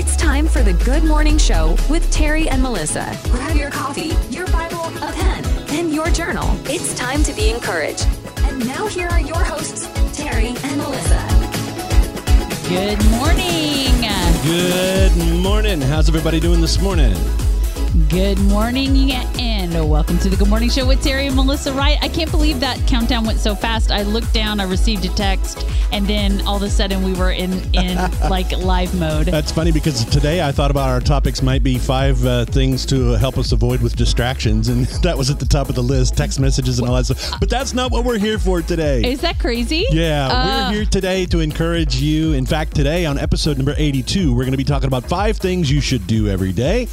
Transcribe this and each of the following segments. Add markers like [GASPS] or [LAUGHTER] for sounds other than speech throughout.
It's time for the Good Morning Show with Terry and Melissa. Grab your coffee, your Bible, a pen, and your journal. It's time to be encouraged. And now here are your hosts, Terry and Melissa. Good morning. Good morning. How's everybody doing this morning? Good morning and welcome to the Good Morning Show with Terry and Melissa Wright. I can't believe that countdown went so fast. I looked down, I received a text, and then all of a sudden we were in in [LAUGHS] like live mode. That's funny because today I thought about our topics might be five uh, things to help us avoid with distractions, and [LAUGHS] that was at the top of the list, text messages and all that stuff. But that's not what we're here for today. Is that crazy? Yeah, Uh, we're here today to encourage you. In fact, today on episode number 82, we're going to be talking about five things you should do every day.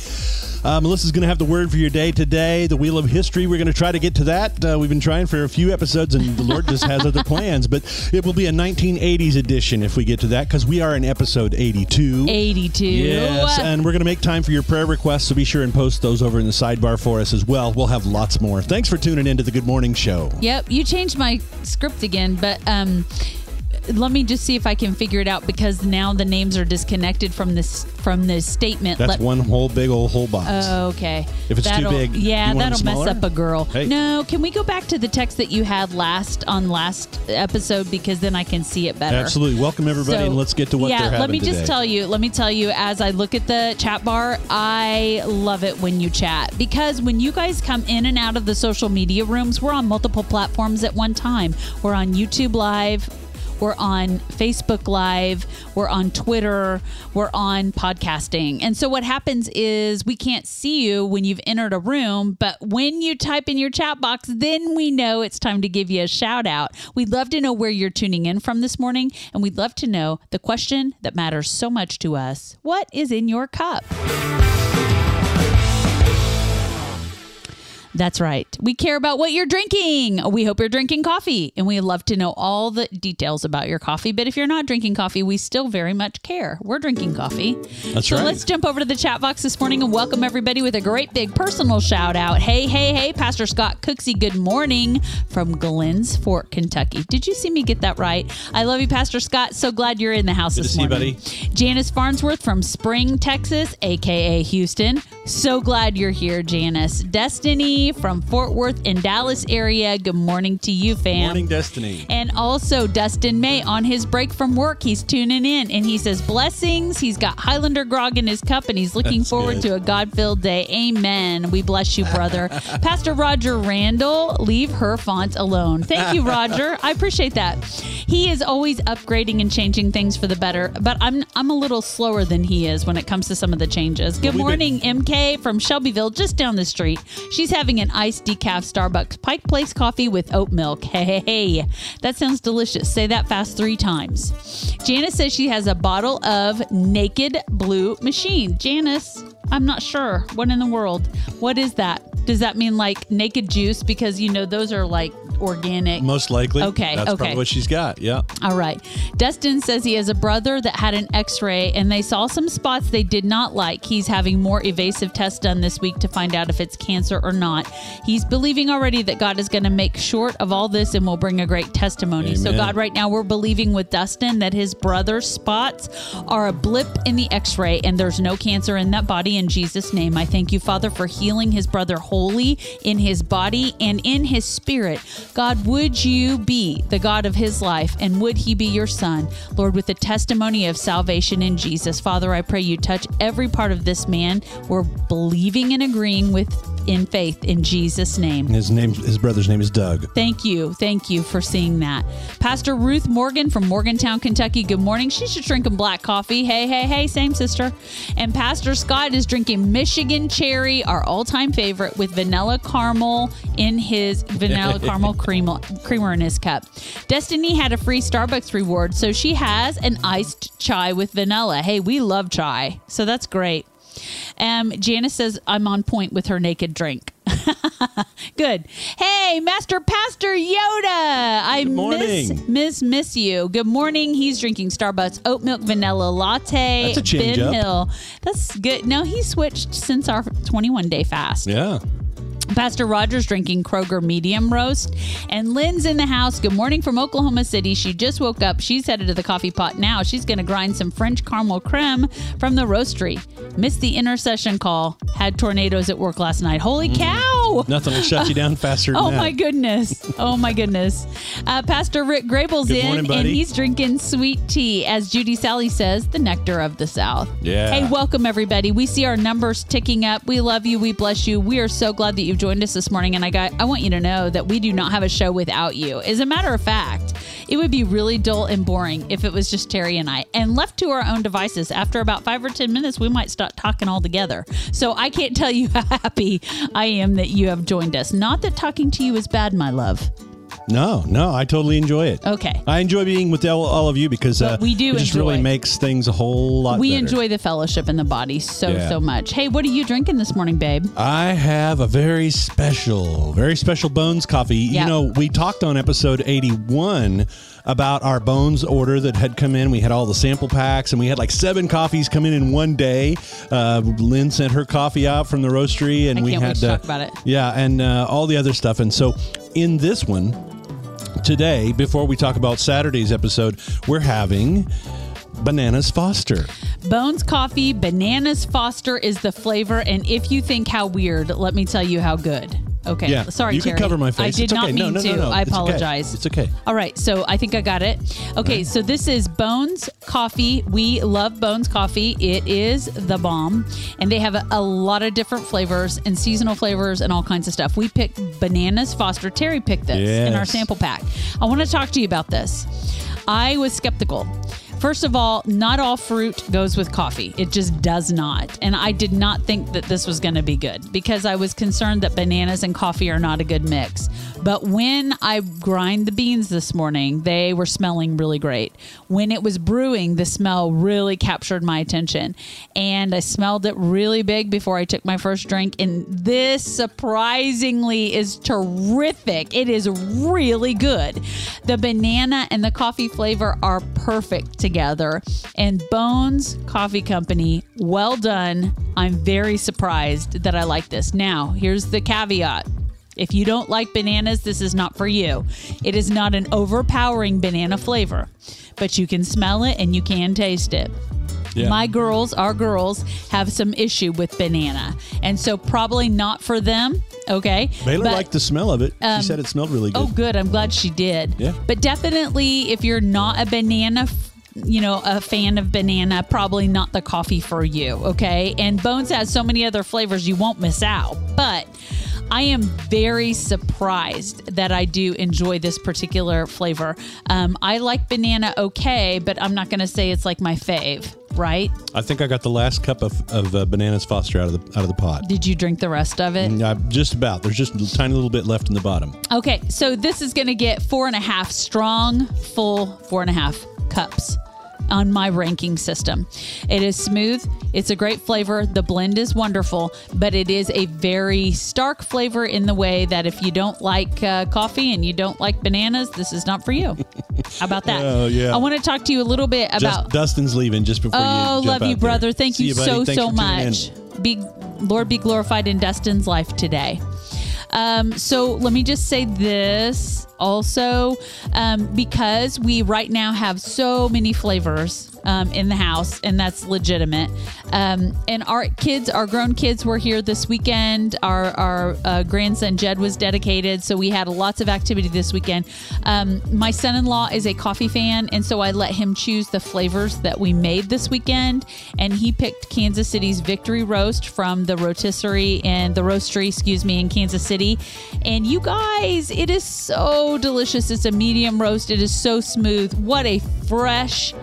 Uh, Melissa's going to have the word for your day today, the Wheel of History. We're going to try to get to that. Uh, we've been trying for a few episodes, and the Lord just has other plans. But it will be a 1980s edition if we get to that, because we are in episode 82. 82. Yes, and we're going to make time for your prayer requests, so be sure and post those over in the sidebar for us as well. We'll have lots more. Thanks for tuning in to the Good Morning Show. Yep, you changed my script again, but um let me just see if I can figure it out because now the names are disconnected from this from this statement. That's Let- one whole big old whole box. Oh, okay. If it's too That'll- big, yeah, that'll mess up a girl. Hey. No, can we go back to the text that you had last on last episode because then I can see it better. Absolutely. Welcome everybody, So, and let's get to what yeah, let me today. just tell you. Let me tell you. As I look at the chat bar, I love it when you chat because when you guys come in and out of the social media rooms, we're on multiple platforms at one time. We're on YouTube Live. We're on Facebook Live. We're on Twitter. We're on podcasting. And so what happens is we can't see you when you've entered a room, but when you type in your chat box, then we know it's time to give you a shout out. We'd love to know where you're tuning in from this morning, and we'd love to know the question that matters so much to us What is in your cup? That's right. We care about what you're drinking. We hope you're drinking coffee, and we love to know all the details about your coffee. But if you're not drinking coffee, we still very much care. We're drinking coffee. That's so right. let's jump over to the chat box this morning and welcome everybody with a great big personal shout out. Hey, hey, hey, Pastor Scott Cooksey, good morning from Glens Fork, Kentucky. Did you see me get that right? I love you, Pastor Scott. So glad you're in the house Good this you, morning. buddy. Janice Farnsworth from Spring, Texas, aka Houston. So glad you're here, Janice. Destiny from Fort Worth in Dallas area. Good morning to you, fam. Morning Destiny. And also Dustin May on his break from work. He's tuning in and he says blessings. He's got Highlander Grogg in his cup and he's looking That's forward good. to a God-filled day. Amen. We bless you, brother. [LAUGHS] Pastor Roger Randall, leave her font alone. Thank you, Roger. I appreciate that. He is always upgrading and changing things for the better, but I'm I'm a little slower than he is when it comes to some of the changes. Good Well, morning, MK from Shelbyville, just down the street. She's having an iced decaf Starbucks Pike Place coffee with oat milk. Hey. That sounds delicious. Say that fast three times. Janice says she has a bottle of Naked Blue Machine. Janice, I'm not sure. What in the world? What is that? Does that mean like naked juice? Because you know those are like organic. Most likely. Okay, That's okay. probably what she's got. Yeah. All right. Dustin says he has a brother that had an x ray and they saw some spots they did not like. He's having more evasive tests done this week to find out if it's cancer or not. He's believing already that God is going to make short of all this and will bring a great testimony. So, God, right now we're believing with Dustin that his brother's spots are a blip in the x ray and there's no cancer in that body in Jesus' name. I thank you, Father, for healing his brother wholly in his body and in his spirit. God, would you be the God of his life and would he be your son? Lord, with the testimony of salvation in Jesus. Father, I pray you touch every part of this man. We're believing and agreeing with in faith in Jesus' name. His name, his brother's name is Doug. Thank you. Thank you for seeing that. Pastor Ruth Morgan from Morgantown, Kentucky. Good morning. She's just drinking black coffee. Hey, hey, hey, same sister. And Pastor Scott is drinking Michigan Cherry, our all time favorite, with vanilla caramel in his vanilla [LAUGHS] caramel creamer, creamer in his cup. Destiny had a free Starbucks reward, so she has an iced chai with vanilla. Hey, we love chai, so that's great. Um, Janice says I'm on point with her naked drink. [LAUGHS] Good. Hey, Master Pastor Yoda. I Good miss miss miss you. Good morning. He's drinking Starbucks oat milk vanilla latte. That's a change ben up. Hill. That's good. No, he switched since our 21 day fast. Yeah. Pastor Roger's drinking Kroger medium roast. And Lynn's in the house. Good morning from Oklahoma City. She just woke up. She's headed to the coffee pot now. She's going to grind some French caramel creme from the roastery. Missed the intercession call. Had tornadoes at work last night. Holy cow! Nothing will shut you down [LAUGHS] faster than Oh that. my goodness. Oh my goodness. Uh, Pastor Rick Grable's Good in morning, and he's drinking sweet tea, as Judy Sally says, the nectar of the South. Yeah. Hey, welcome everybody. We see our numbers ticking up. We love you. We bless you. We are so glad that you've joined us this morning. And I got I want you to know that we do not have a show without you. As a matter of fact, it would be really dull and boring if it was just Terry and I. And left to our own devices, after about five or ten minutes, we might start talking all together. So I can't tell you [LAUGHS] how happy I am that you have joined us. Not that talking to you is bad, my love. No, no, I totally enjoy it. Okay. I enjoy being with all, all of you because uh, we do it just really makes things a whole lot We better. enjoy the fellowship in the body so, Yeah. so much. Hey, what are you drinking this morning, babe? I have a very special, very special Bones coffee. Yeah. You know, we talked on episode 81 about our Bones order that had come in. We had all the sample packs and we had like seven coffees come in in one day. Uh, Lynn sent her coffee out from the roastery and I we had to uh, talk about it. Yeah, and uh, all the other stuff. And so in this one, today, before we talk about Saturday's episode, we're having Bananas Foster. Bones Coffee, Bananas Foster is the flavor. And if you think how weird, let me tell you how good. Okay. Yeah, Sorry, you can Terry. cover my face. I did It's not okay. mean No, no, no, to. no. I It's okay. apologize. It's okay. All right. So I think I got it. Okay. So this is Bones Coffee. We love Bones Coffee. It is the bomb. And they have a, a lot of different flavors and seasonal flavors and all kinds of stuff. We picked Bananas Foster. Terry picked this in our sample pack. I want to talk to you about this. I was skeptical. First of all, not all fruit goes with coffee. It just does not. And I did not think that this was going to be good because I was concerned that bananas and coffee are not a good mix. But when I grind the beans this morning, they were smelling really great. When it was brewing, the smell really captured my attention. And I smelled it really big before I took my first drink. And this surprisingly is terrific. It is really good. The banana and the coffee flavor are perfect together. And Bones Coffee Company, well done. I'm very surprised that I like this. Now, here's the caveat. If you don't like bananas, this is not for you. It is not an overpowering banana flavor, but you can smell it and you can taste it. Yeah. My girls, our girls, have some issue with banana. And so probably not for them. Okay. Baylor But- liked the smell of it. um, she said it smelled really good. Oh, good. I'm glad she did. Yeah. But definitely, if you're not a banana, f- you know, a fan of banana, probably not the coffee for you. Okay. And Bones has so many other flavors, you won't miss out. But I am very surprised that I do enjoy this particular flavor. Um, I like banana okay, but I'm not going to say it's like my fave, right? I think I got the last cup of, of uh, bananas Foster out of the out of the pot. Did you drink the rest of it? Uh, just about. There's just a tiny little bit left in the bottom. Okay, so this is going to get four and a half strong, full four and a half cups on my ranking system. It is smooth. It's a great flavor. The blend is wonderful, but it is a very stark flavor in the way that if you don't like uh, coffee and you don't like bananas, this is not for you. How about that? [LAUGHS] Oh, yeah. I want to talk to you a little bit Just about. Dustin's leaving just before you. Oh, jump love you, there. brother. Thank See you, so, Thanks so for tuning in. much. Be Lord be glorified in Dustin's life today. Um, so let me just say this also um, because we right now have so many flavors um, in the house, and that's legitimate. Um, and our kids, our grown kids, were here this weekend. Our our uh, grandson Jed was dedicated, so we had lots of activity this weekend. Um, my son-in-law is a coffee fan, and so I let him choose the flavors that we made this weekend, and he picked Kansas City's Victory Roast from the rotisserie and the roastery, excuse me, in Kansas City. And you guys, it is so delicious. It's a medium roast. It is so smooth. What a fresh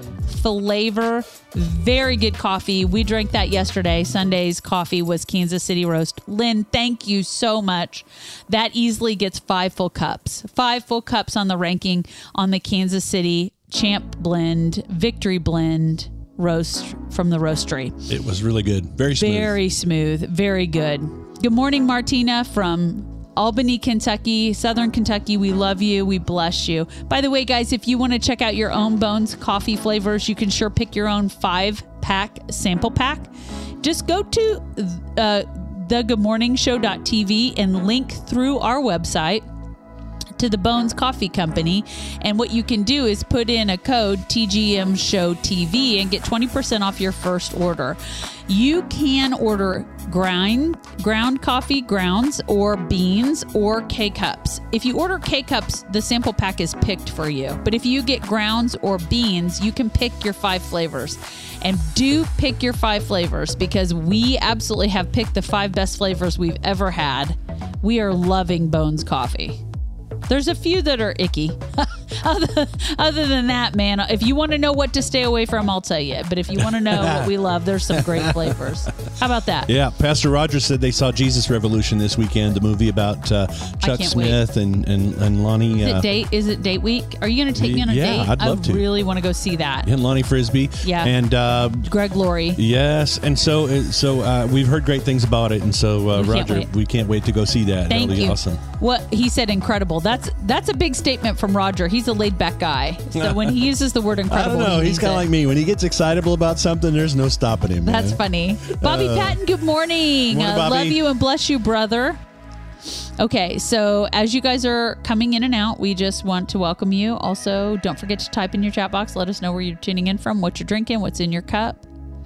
flavor. Very good coffee. We drank that yesterday. Sunday's coffee was Kansas City roast. Lynn, thank you so much. That easily gets five full cups. Five full cups on the ranking on the Kansas City Champ Blend, Victory Blend roast from the roastery. It was really good. Very smooth. Very smooth. Very good. Good morning, Martina from Albany, Kentucky, Southern Kentucky. We love you. We bless you. By the way, guys, if you want to check out your own Bones coffee flavors, you can sure pick your own five pack sample pack. Just go to uh, thegoodmorningshow.tv and link through our website to the Bones Coffee Company. And what you can do is put in a code TGM Show TV and get 20% off your first order. You can order grind ground coffee grounds or beans or K cups. If you order K cups, the sample pack is picked for you. But if you get grounds or beans, you can pick your five flavors. And do pick your five flavors because we absolutely have picked the five best flavors we've ever had. We are loving Bones Coffee. There's a few that are icky. [LAUGHS] other, other than that, man, if you want to know what to stay away from, I'll tell you. But if you want to know what we love, there's some great flavors. How about that? Yeah, Pastor Rogers said they saw Jesus Revolution this weekend, the movie about uh, Chuck can't Smith and, and and Lonnie. Is Uh, it date? Is it date week? Are you going to take me on a Yeah, date? I'd love I to. really want to go see that. and Lonnie Frisbee. Yeah. and uh, Greg Laurie. yes, and so uh, so uh, we've heard great things about it, and so uh, We can't Roger, we can't wait to go see that. Thank That'll be you. awesome. What he said, incredible. That's that's a big statement from Roger. He's a laid back guy. So [LAUGHS] when he uses the word I incredible, don't know. he He's kind of like me. When he gets excitable about something, there's no stopping him. That's man. funny. Bobby Patton, good morning. Morning, Uh, love you and bless you, brother. Okay, so as you guys are coming in and out, we just want to welcome you. Also, don't forget to type in your chat box. Let us know where you're tuning in from, what you're drinking, what's in your cup.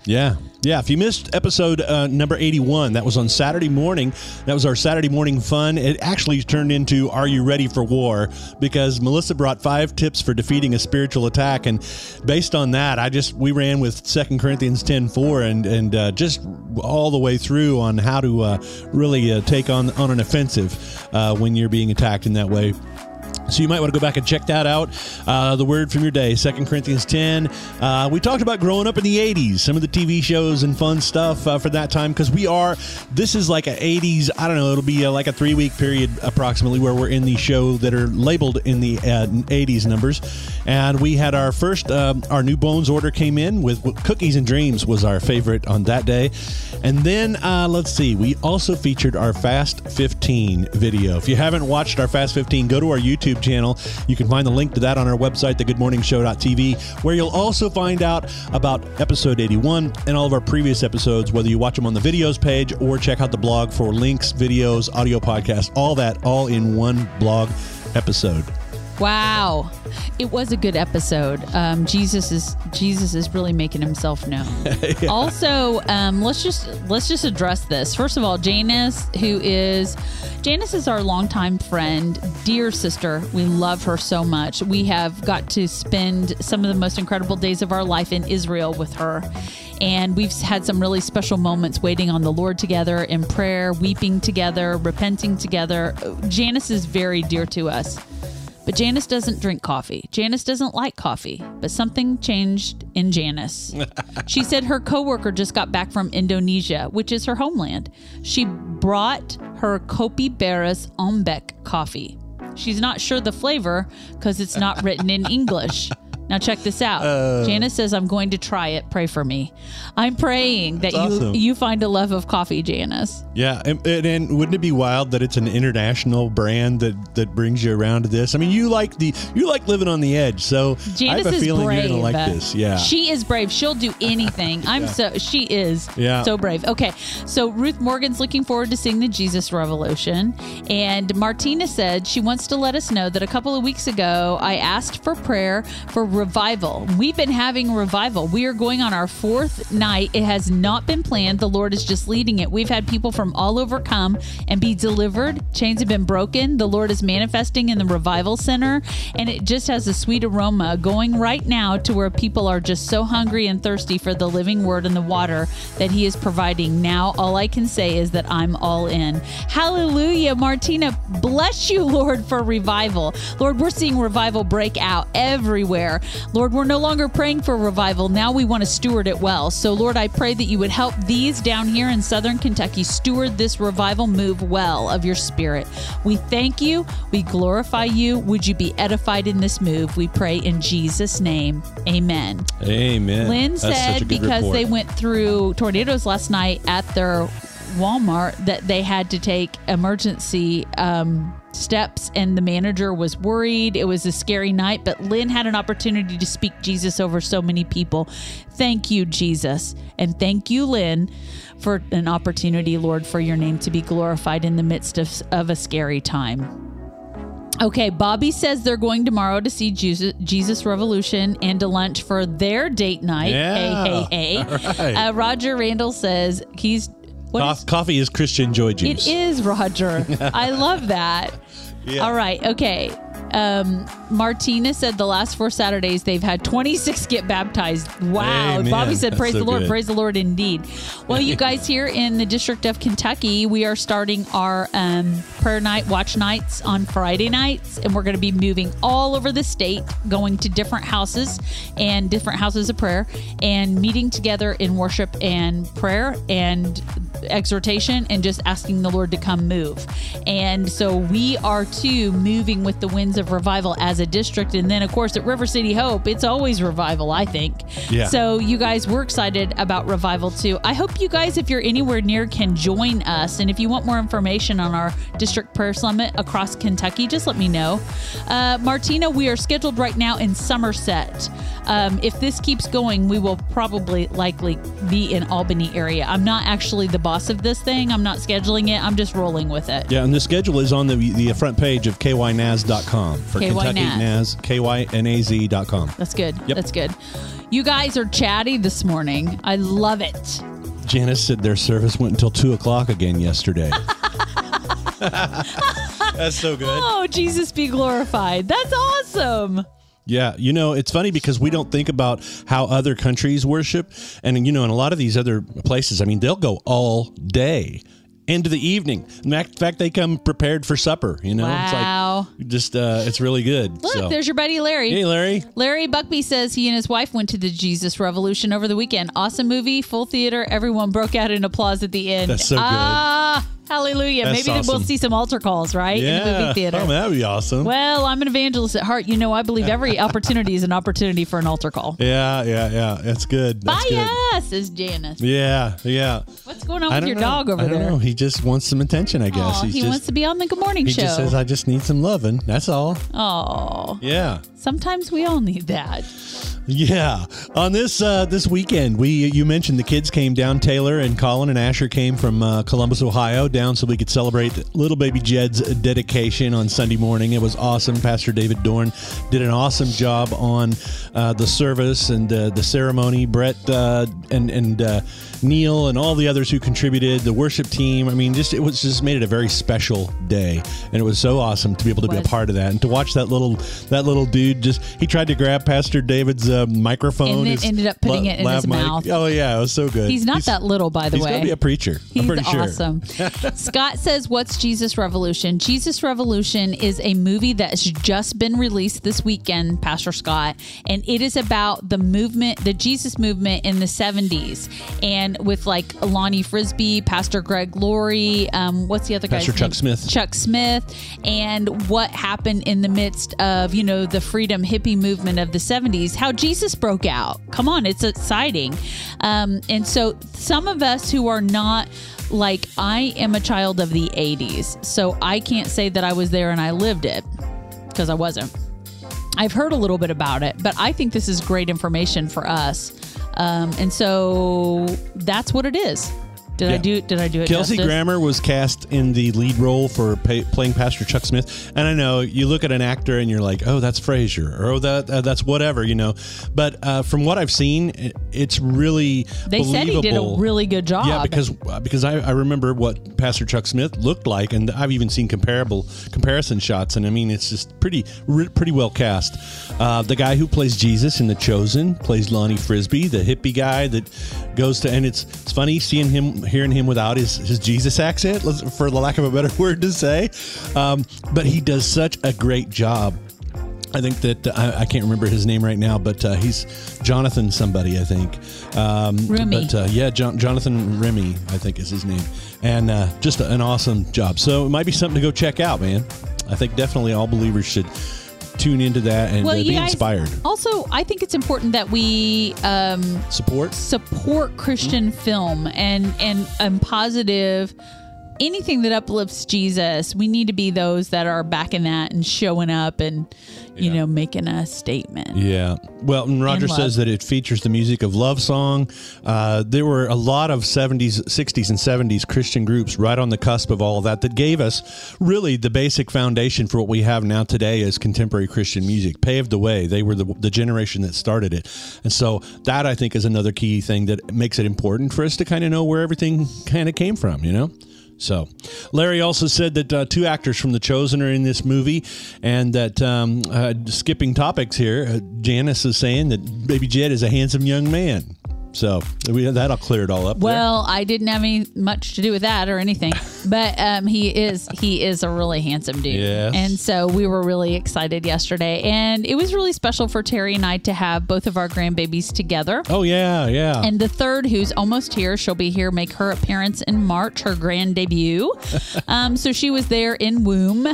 Yeah. Yeah. If you missed episode uh, number 81, that was on Saturday morning. That was our Saturday morning fun. It actually turned into Are You Ready for War? Because Melissa brought five tips for defeating a spiritual attack. And based on that, I just, we ran with Second Corinthians 10 4 and, and uh, just all the way through on how to uh, really uh, take on, on an offensive uh, when you're being attacked in that way. So you might want to go back and check that out. Uh, the word from your day, 2 Corinthians 10. Uh, we talked about growing up in the 80s, some of the TV shows and fun stuff uh, for that time because we are, this is like a 80s, I don't know, it'll be uh like a three week period approximately where we're in the show that are labeled in the uh, 80s numbers. And we had our first, um, our new Bones order came in with Cookies and Dreams was our favorite on that day. And then uh, let's see, we also featured our Fast 15 video. If you haven't watched our Fast 15, go to our YouTube channel. You can find the link to that on our website, thegoodmorningshow.tv, where you'll also find out about episode 81 and all of our previous episodes, whether you watch them on the videos page or check out the blog for links, videos, audio podcasts, all that, all in one blog episode. Wow, it was a good episode. Um, Jesus is Jesus is really making himself known. [LAUGHS] Also, um, let's just let's just address this. First of all, Janice, who is Janice is our longtime friend, dear sister. We love her so much. We have got to spend some of the most incredible days of our life in Israel with her. And we've had some really special moments waiting on the Lord together in prayer, weeping together, repenting together. Janice is very dear to us. But Janice doesn't drink coffee. Janice doesn't like coffee, but something changed in Janice. [LAUGHS] she said her coworker just got back from Indonesia, which is her homeland. She brought her Kopi Beras Ombek coffee. She's not sure the flavor because it's not written in [LAUGHS] English. Now check this out. Uh. Janice says I'm going to try it. Pray for me. I'm praying that you awesome. you find a love of coffee, Janice. Yeah, and, and, and wouldn't it be wild that it's an international brand that that brings you around to this? I mean, you like the you like living on the edge, so Janice I have a feeling brave. you're gonna like this. Yeah, She is brave. She'll do [LAUGHS] anything. I'm so she is Yeah. so brave. Okay. So Ruth Morgan's looking forward to seeing the Jesus Revolution. And Martina said she wants to let us know that a couple of weeks ago I asked for prayer for revival. We've been having revival. We are going on our fourth night. It has not been planned. The Lord is just leading it. We've had people from all over come and be delivered. Chains have been broken. The Lord is manifesting in the revival center. And it just has a sweet aroma going right now to where people are just so hungry and thirsty for the living word and the water that He is providing. Now, all I can say is that I'm all in. Hallelujah. Martina, bless you, [LAUGHS] Lord, for revival. Lord, we're seeing revival break out everywhere. Lord, we're no longer praying for revival. Now we want to steward it well. So, Lord, I pray that you would help these down here in Southern Kentucky steward this revival move well of your spirit. We thank you. We glorify you. Would you be edified in this move? We pray in Jesus' name. Amen. Amen. Lynn That's said because report. they went through tornadoes last night at their Walmart that they had to take emergency um, steps, and the manager was worried. It was a scary night, but Lynn had an opportunity to speak Jesus over so many people. Thank you, Jesus. And thank you, Lynn, for an opportunity, Lord, for your name to be glorified in the midst of, of a scary time. Okay, Bobby says they're going tomorrow to see Jesus, Jesus Revolution and to lunch for their date night. Yeah. Hey, hey, hey. [LAUGHS] Right. Uh, Roger Randall says he's. Is- coffee is Christian joy juice. it is Roger. [LAUGHS] I love that. Yeah. All right. Okay. Um, Martina said the last four Saturdays they've had 26 get baptized. Wow. Amen. Bobby said, Praise so the Lord. good. Praise the Lord indeed. Well, you [LAUGHS] guys here in the District of Kentucky, we are starting our um, prayer night, watch nights on Friday nights, and we're going to be moving all over the state, going to different houses and different houses of prayer and meeting together in worship and prayer and exhortation and just asking the Lord to come move. And so we are too moving with the winds of revival as a district. And then, of course, at River City Hope, it's always revival, I think. Yeah. So you guys, we're excited about revival too. I hope you guys, if you're anywhere near, can join us. And if you want more information on our district prayer summit across Kentucky, just let me know. Uh, Martina, we are scheduled right now in Somerset. Um, if this keeps going, we will probably likely be in Albany area. I'm not actually the boss of this thing. I'm not scheduling it. I'm just rolling with it. Yeah, and the schedule is on the the front page of kynaz.com for KY Kentucky Naz. Kynaz.com. That's good. Yep. That's good. You guys are chatty this morning. I love it. Janice said their service went until 2 o'clock again yesterday. [LAUGHS] That's so good. Oh, Jesus be glorified. That's awesome. Yeah, you know, it's funny because we don't think about how other countries worship. And, you know, in a lot of these other places, I mean, they'll go all day into the evening. In fact, in fact, they come prepared for supper, you know? Wow. It's like, just, uh, it's really good. Look, so. there's your buddy Larry. Hey, Larry. Larry Buckby says he and his wife went to the Jesus Revolution over the weekend. Awesome movie, full theater. Everyone broke out in applause at the end. That's so good. Ah, hallelujah. That's Maybe we'll see some altar calls, right? Yeah. In the movie theater. Oh, man, that'd be awesome. well, I'm an evangelist at heart. You know, I believe every [LAUGHS] opportunity is an opportunity for an altar call. Yeah, yeah, yeah. That's good. That's Bye, good. yeah, says Janice. Yeah, yeah. What's going on with your know. dog over I don't there? know. He just wants some attention, I guess. Aw, He's he just, wants to be on the Good Morning he Show. just says, I just need some loving. That's all. oh, Yeah. sometimes we all need that. Yeah. On this uh, this weekend, we you mentioned the kids came down. Taylor and Colin and Asher came from uh, Columbus, Ohio, down so we could celebrate little baby Jed's dedication on Sunday morning. It was awesome. Pastor David Dorn did an awesome job on uh, the service and uh, the ceremony. Brett uh, and and uh, Neil and all the others who contributed, the worship team. I mean, just it was just made it a very special day, and it was so awesome to be able to be a part of that and to watch that little that little dude just he tried to grab Pastor David's uh, microphone And ended up putting la- it in his mic. mouth. Oh yeah, it was so good. He's not that little, by the he's way. gonna be a preacher. He's I'm pretty sure. awesome. [LAUGHS] Scott says, What's Jesus Revolution? Jesus Revolution is a movie that's just been released this weekend, Pastor Scott, and it is about the movement, the Jesus movement in the 70s. And with like Lonnie Frisbee, Pastor Greg Laurie, um, what's the other guy? Pastor Chuck Smith. Chuck Smith, and what happened in the midst of, you know, the freedom hippie movement of the 70s, how Jesus broke out. Come on, it's exciting. Um, and so some of us who are not like, I am a child of the 80s, so I can't say that I was there and I lived it because I wasn't. I've heard a little bit about it, but I think this is great information for us. Um, and so that's what it is. Did I Yeah. do? Did I do it? Kelsey justice? Grammer was cast in the lead role for pay, playing Pastor Chuck Smith, and I know you look at an actor and you're like, "Oh, that's Frasier," or "Oh, that uh, that's whatever," you know. But uh, from what I've seen, it, it's really They said he did a really good job. Yeah, because uh, because I, I remember what Pastor Chuck Smith looked like, and I've even seen comparable comparison shots, and I mean it's just pretty re- pretty well cast. Uh, the guy who plays Jesus in The Chosen plays Lonnie Frisbee, the hippie guy that goes to, and it's it's funny seeing him, hearing him without his his Jesus accent, for the lack of a better [LAUGHS] word to say, um, but he does such a great job. I think that uh, I, I can't remember his name right now, but uh, he's Jonathan somebody, I think. Um, Roumie. But uh, yeah, John, Jonathan Roumie, I think is his name, and uh, just an awesome job. So it might be something to go check out, man. I think definitely all believers should tune into that and well, uh, be guys, inspired. Also, I think it's important that we um, Support. support Christian film and and and positive anything that uplifts Jesus. We need to be those that are backing that and showing up and you Yeah. know making a statement. Yeah. Well, and Roger says that it features the music of Love Song. Uh, there were a lot of 70s, 60s, and 70s Christian groups right on the cusp of all of that that gave us really the basic foundation for what we have now today as contemporary Christian music, paved the way. They were the, the generation that started it. And so that, I think, is another key thing that makes it important for us to kind of know where everything kind of came from, you know? So, Larry also said that uh, two actors from The Chosen are in this movie, and that um, uh, skipping topics here, uh, Janice is saying that Baby Jed is a handsome young man. So we, that'll clear it all up. there. Well, I didn't have any much to do with that or anything, [LAUGHS] but um, he is he is a really handsome dude, Yes. and so we were really excited yesterday, and it was really special for Terry and I to have both of our grandbabies together. oh yeah, yeah. And the third, who's almost here, she'll be here, make her appearance in March, her grand debut. [LAUGHS] um, so she was there in womb,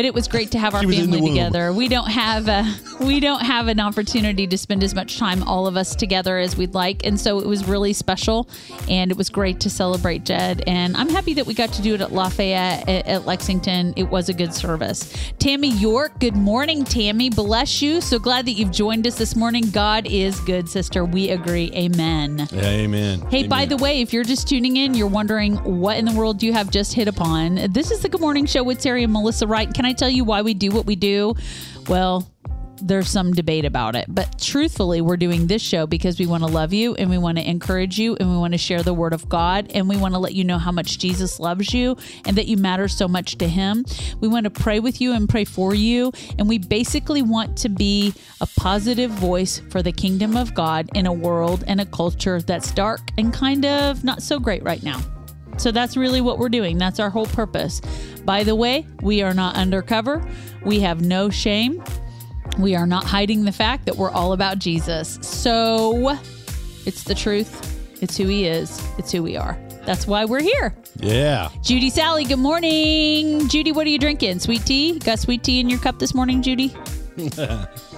but it was great to have our She was in the family together. We don't have a, we don't have an opportunity to spend as much time all of us together as we'd like, and so it was really special, and it was great to celebrate Jed. And I'm happy that we got to do it at Lafayette at, at Lexington. It was a good service. Tammy York, good morning, Tammy. Bless you. So glad that you've joined us this morning. God is good, sister. We agree. Amen. Amen. Hey, by the way, if you're just tuning in, you're wondering what in the world you have just hit upon. This is the Good Morning Show with Terry and Melissa Wright. Can I tell you why we do what we do? Well, there's some debate about it, but truthfully, we're doing this show because we want to love you and we want to encourage you and we want to share the word of God and we want to let you know how much Jesus loves you and that you matter so much to him. We want to pray with you and pray for you. And we basically want to be a positive voice for the kingdom of God in a world and a culture that's dark and kind of not so great right now. So that's really what we're doing. That's our whole purpose. By the way, we are not undercover. We have no shame. We are not hiding the fact that we're all about Jesus. So it's the truth. It's who he is. It's who we are. That's why we're here. Yeah. Judy Sally, good morning. Judy, what are you drinking? Sweet tea? Got sweet tea in your cup this morning, Judy? [LAUGHS]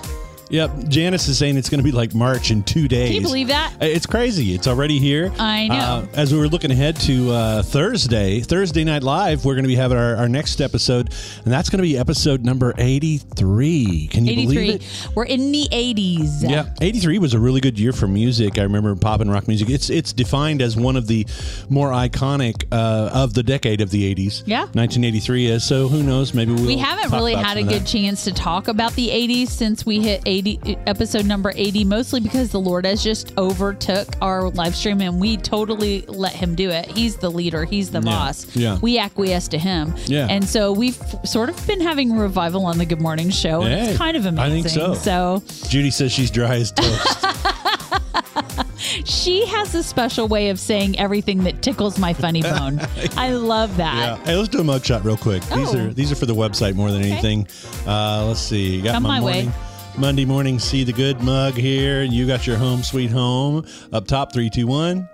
Yep. Janice is saying it's going to be like March in two days. Can you believe that? It's crazy. It's already here. I know. Uh, as we were looking ahead to uh, Thursday, Thursday Night Live, we're going to be having our, our next episode, and that's going to be episode number 83. Can you believe it? We're in the 80s. Yeah, eighty three was a really good year for music. I remember pop and rock music. It's it's defined as one of the more iconic uh, of the decade of the eighties. Yeah. nineteen eighty three is. So who knows? Maybe we'll We haven't really had a good that. chance to talk about the 80s since we hit 80 episode number 80 mostly because the Lord has just overtook our live stream and we totally let him do it. He's the leader, he's the boss. yeah. We acquiesce to him. Yeah. And so we've sort of been having revival on the Good Morning show Hey, it's kind of amazing. I think so. So Judy says she's dry as toast. [LAUGHS] she has a special way of saying everything that tickles my funny [LAUGHS] bone. I love that. yeah. Hey, let's do a mug shot real quick. These Oh. are these are for the website more than anything. Uh, let's see. You got Come my, my way. Monday morning, see the good mug here. You got your home sweet home up top. Three, two, one.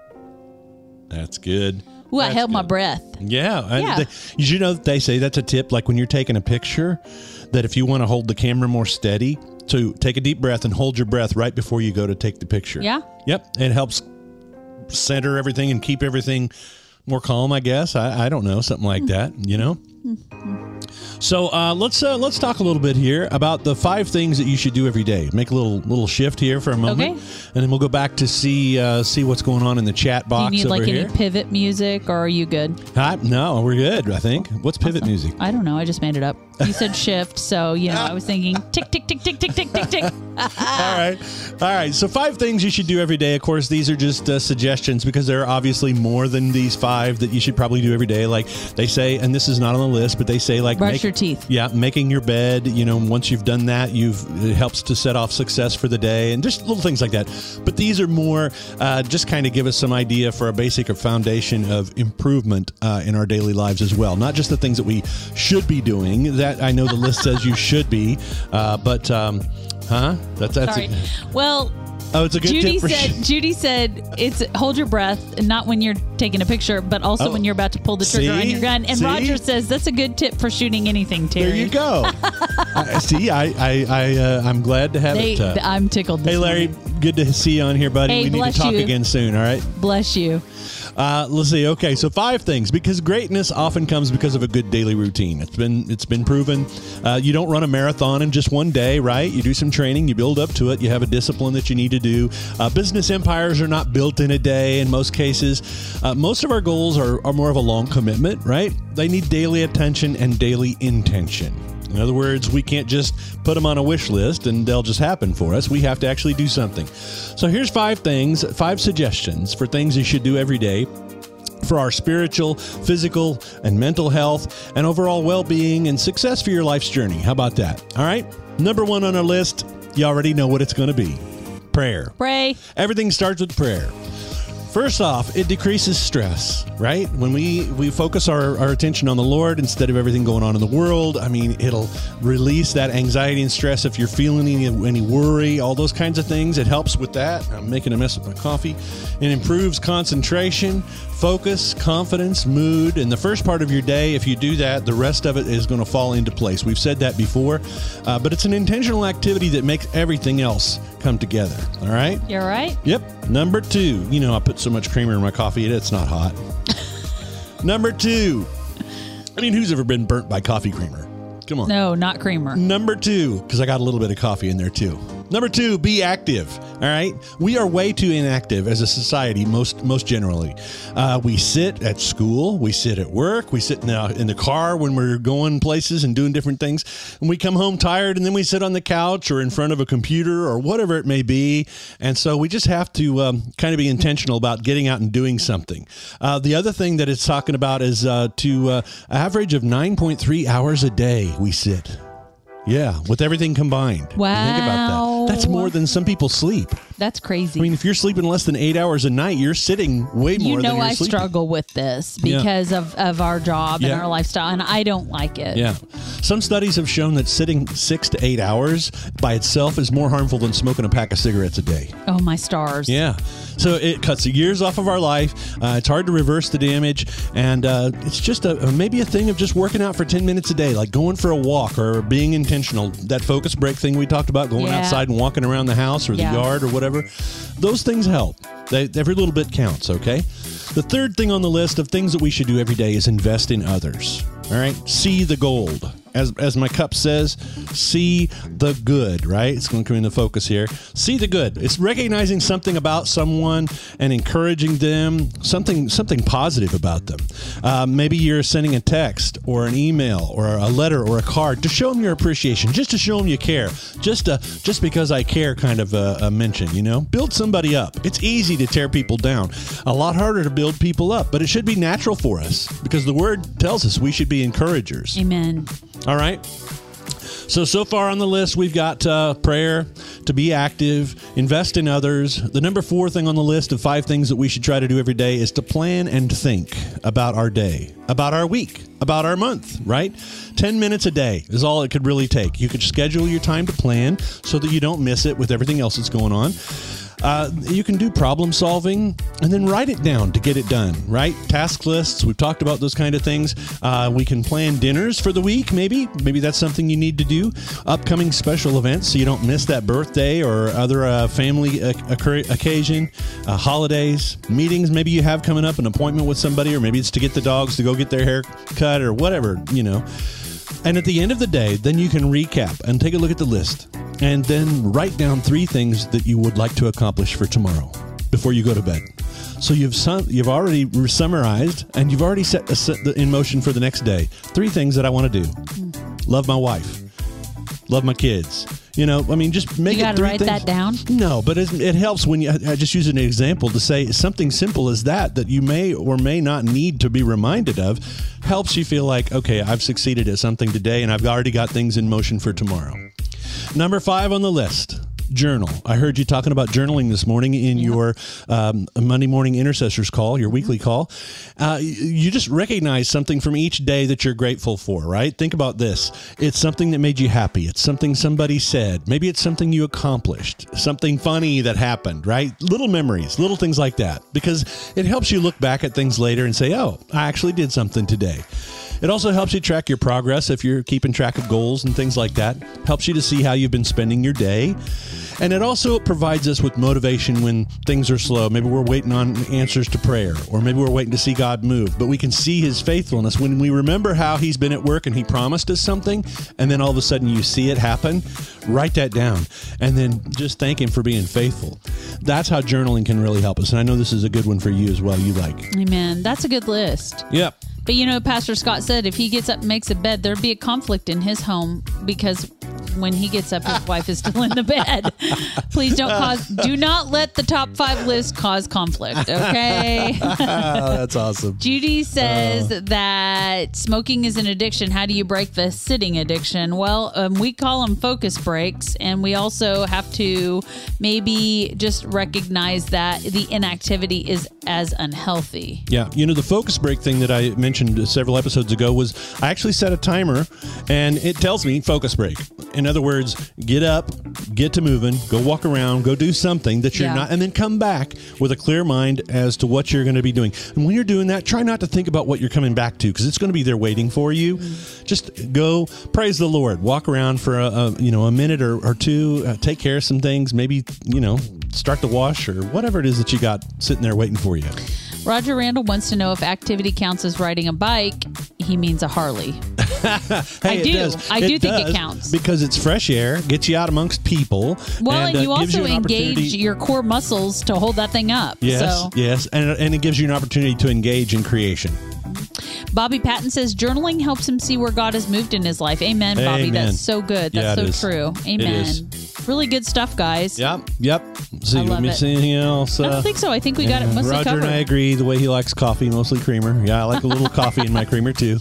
That's good. Ooh, I That's held my breath. Yeah. Yeah. they- you know that they say that's a tip. Like when you're taking a picture, that if you want to hold the camera more steady, to take a deep breath and hold your breath right before you go to take the picture. Yeah. Yep. It helps center everything and keep everything more calm, I guess. I, I don't know. Something like that, you know? So uh, let's uh, let's talk a little bit here about the five things that you should do every day. Make a little little shift here for a moment, Okay. and then we'll go back to see uh, see what's going on in the chat Do box you need like here. any pivot music or are you good? No, we're good. I think. What's pivot music? I don't know. I just made it up. You said [LAUGHS] shift, so you know I was thinking tick tick tick tick tick tick tick tick. [LAUGHS] All right, all right. So five things you should do every day. Of course, these are just uh, suggestions because there are obviously more than these five that you should probably do every day. Like they say, and this is not on the list, but they say like Brush make- your teeth. Yeah, making your bed. You know, once you've done that, you've it helps to set off success for the day, and just little things like that. But these are more uh, just kind of give us some idea for a basic or foundation of improvement uh, in our daily lives as well. Not just the things that we should be doing. That I know the list says you [LAUGHS] should be, uh, but um, huh? That's that's Sorry. Well, Oh, it's a good Judy said. Judy said it's hold your breath, not when you're taking a picture, but also Oh. when you're about to pull the trigger on your gun. And See? Roger says that's a good tip for shooting anything. Terry. There you go. [LAUGHS] I, see, I, I, I, uh, I'm glad to have They, it. Uh, I'm tickled. This hey, Larry, morning. good to see you on here, buddy. Hey, we need to talk you. again soon. All right. bless you. Uh, let's see. Okay, so five things because greatness often comes because of a good daily routine. It's been it's been proven. Uh, you don't run a marathon in just one day, right? You do some training, you build up to it. You have a discipline that you need to do. Uh, business empires are not built in a day in most cases. Uh, most of our goals are, are more of a long commitment, right? They need daily attention and daily intention. In other words, we can't just put them on a wish list and they'll just happen for us. We have to actually do something. So here's five things, five suggestions for things you should do every day for our spiritual, physical, and mental health, and overall well being and success for your life's journey. How about that? All right. Number one on our list, you already know what it's going to be prayer. Pray. Everything starts with prayer. First off, it decreases stress, right? When we, we focus our, our attention on the Lord instead of everything going on in the world, I mean, it'll release that anxiety and stress if you're feeling any, any worry, all those kinds of things. It helps with that. I'm making a mess with my coffee. It improves concentration, focus, confidence, mood. And the first part of your day, if you do that, the rest of it is going to fall into place. We've said that before, uh, but it's an intentional activity that makes everything else come together. All right? You're right. Yep. Number two, you know, I put so much creamer in my coffee, it's not hot. [LAUGHS] Number two, I mean, who's ever been burnt by coffee creamer? Come on. No, not creamer. Number two, because I got a little bit of coffee in there too. Number two, be active. All right, we are way too inactive as a society. Most most generally, uh, we sit at school, we sit at work, we sit in the, in the car when we're going places and doing different things, and we come home tired, and then we sit on the couch or in front of a computer or whatever it may be. And so we just have to um, kind of be intentional about getting out and doing something. Uh, the other thing that it's talking about is uh, to uh, average of nine point three hours a day we sit. Yeah, with everything combined. Think about that. That's more than some people sleep. That's crazy. I mean, if you're sleeping less than eight hours a night, you're sitting way more you than know I sleeping. struggle with this Yeah. because of, of our job Yeah. and our lifestyle, and I don't like it. Yeah. Some studies have shown that sitting six to eight hours by itself is more harmful than smoking a pack of cigarettes a day. Oh my stars. Yeah. So it cuts the years off of our life. Uh, it's hard to reverse the damage. And uh, it's just a, maybe a thing of just working out for 10 minutes a day, like going for a walk or being intentional. That focus break thing we talked about, going Yeah. outside and walking around the house or the Yeah. yard or whatever. Those things help. They, every little bit counts, okay? The third thing on the list of things that we should do every day is invest in others. All right? See the gold. As, as my cup says, see the good, right? It's going to come into focus here. See the good. It's recognizing something about someone and encouraging them, something something positive about them. Uh, maybe you're sending a text or an email or a letter or a card to show them your appreciation, just to show them you care, just to, just because I care kind of a, a mention, you know? Build somebody up. It's easy to tear people down, a lot harder to build people up, but it should be natural for us because the word tells us we should be encouragers. Amen. All right. So, so far on the list, we've got uh, prayer, to be active, invest in others. The number four thing on the list of five things that we should try to do every day is to plan and think about our day, about our week, about our month, right? 10 minutes a day is all it could really take. You could schedule your time to plan so that you don't miss it with everything else that's going on. Uh, you can do problem solving and then write it down to get it done, right? Task lists, we've talked about those kind of things. Uh, we can plan dinners for the week, maybe. Maybe that's something you need to do. Upcoming special events so you don't miss that birthday or other uh, family uh, occasion, uh, holidays, meetings maybe you have coming up, an appointment with somebody, or maybe it's to get the dogs to go get their hair cut or whatever, you know. And at the end of the day, then you can recap and take a look at the list and then write down three things that you would like to accomplish for tomorrow before you go to bed. So you've sum- you've already re- summarized and you've already set, a set the, in motion for the next day. Three things that I want to do: mm. love my wife, love my kids. You know, I mean, just make You it gotta three write things. that down? No, but it, it helps when you. I just use an example to say something simple as that that you may or may not need to be reminded of helps you feel like okay, I've succeeded at something today, and I've already got things in motion for tomorrow. Mm-hmm. Number five on the list: journal. I heard you talking about journaling this morning in your um, Monday morning intercessors call, your weekly call. Uh, you just recognize something from each day that you're grateful for, right? Think about this. It's something that made you happy. It's something somebody said. Maybe it's something you accomplished, something funny that happened, right? Little memories, little things like that, because it helps you look back at things later and say, oh, I actually did something today. It also helps you track your progress if you're keeping track of goals and things like that. Helps you to see how you've been spending your day. And it also provides us with motivation when things are slow. Maybe we're waiting on answers to prayer, or maybe we're waiting to see God move. But we can see His faithfulness when we remember how He's been at work and He promised us something, and then all of a sudden you see it happen. Write that down, and then just thank Him for being faithful. That's how journaling can really help us. And I know this is a good one for you as well. You like? Amen. That's a good list. Yep. But you know, Pastor Scott said if he gets up and makes a bed, there'd be a conflict in his home because when he gets up, his wife is still in the bed. Please don't cause, do not let the top five list cause conflict, okay? oh, [LAUGHS] that's awesome. Judy says that smoking is an addiction. How do you break the sitting addiction? Well, um, we call them focus breaks, and we also have to maybe just recognize that the inactivity is as unhealthy. Yeah, you know the focus break thing that I mentioned several episodes ago was I actually set a timer, and it tells me focus break. In other words, get up, get to moving, go walk around, go do something that you're Yeah. not, and then come back with a clear mind as to what you're going to be doing. And when you're doing that, try not to think about what you're coming back to because it's going to be there waiting for you. Just go praise the Lord, walk around for a, a you know a minute or, or two, uh, take care of some things, maybe you know start the wash or whatever it is that you got sitting there waiting for you. Roger Randall wants to know if activity counts as riding a bike. He means a Harley. [LAUGHS] Hey, I do. Does. I do think it counts. because it's fresh air, gets you out amongst people. Well, and, uh, you gives also an engage your core muscles to hold that thing up. Yes, So, yes, and and it gives you an opportunity to engage in creation. Bobby Patton says journaling helps him see where God has moved in his life. Amen, Bobby. Amen. That's so good. That's it is. so true. It Amen. Really good stuff, guys. Yep, yep. See, I love me it. see anything else. I Uh, don't think so. I think we got it mostly Roger covered. and I agree. The way he likes coffee, mostly creamer. Yeah, I like a little [LAUGHS] coffee in my creamer too.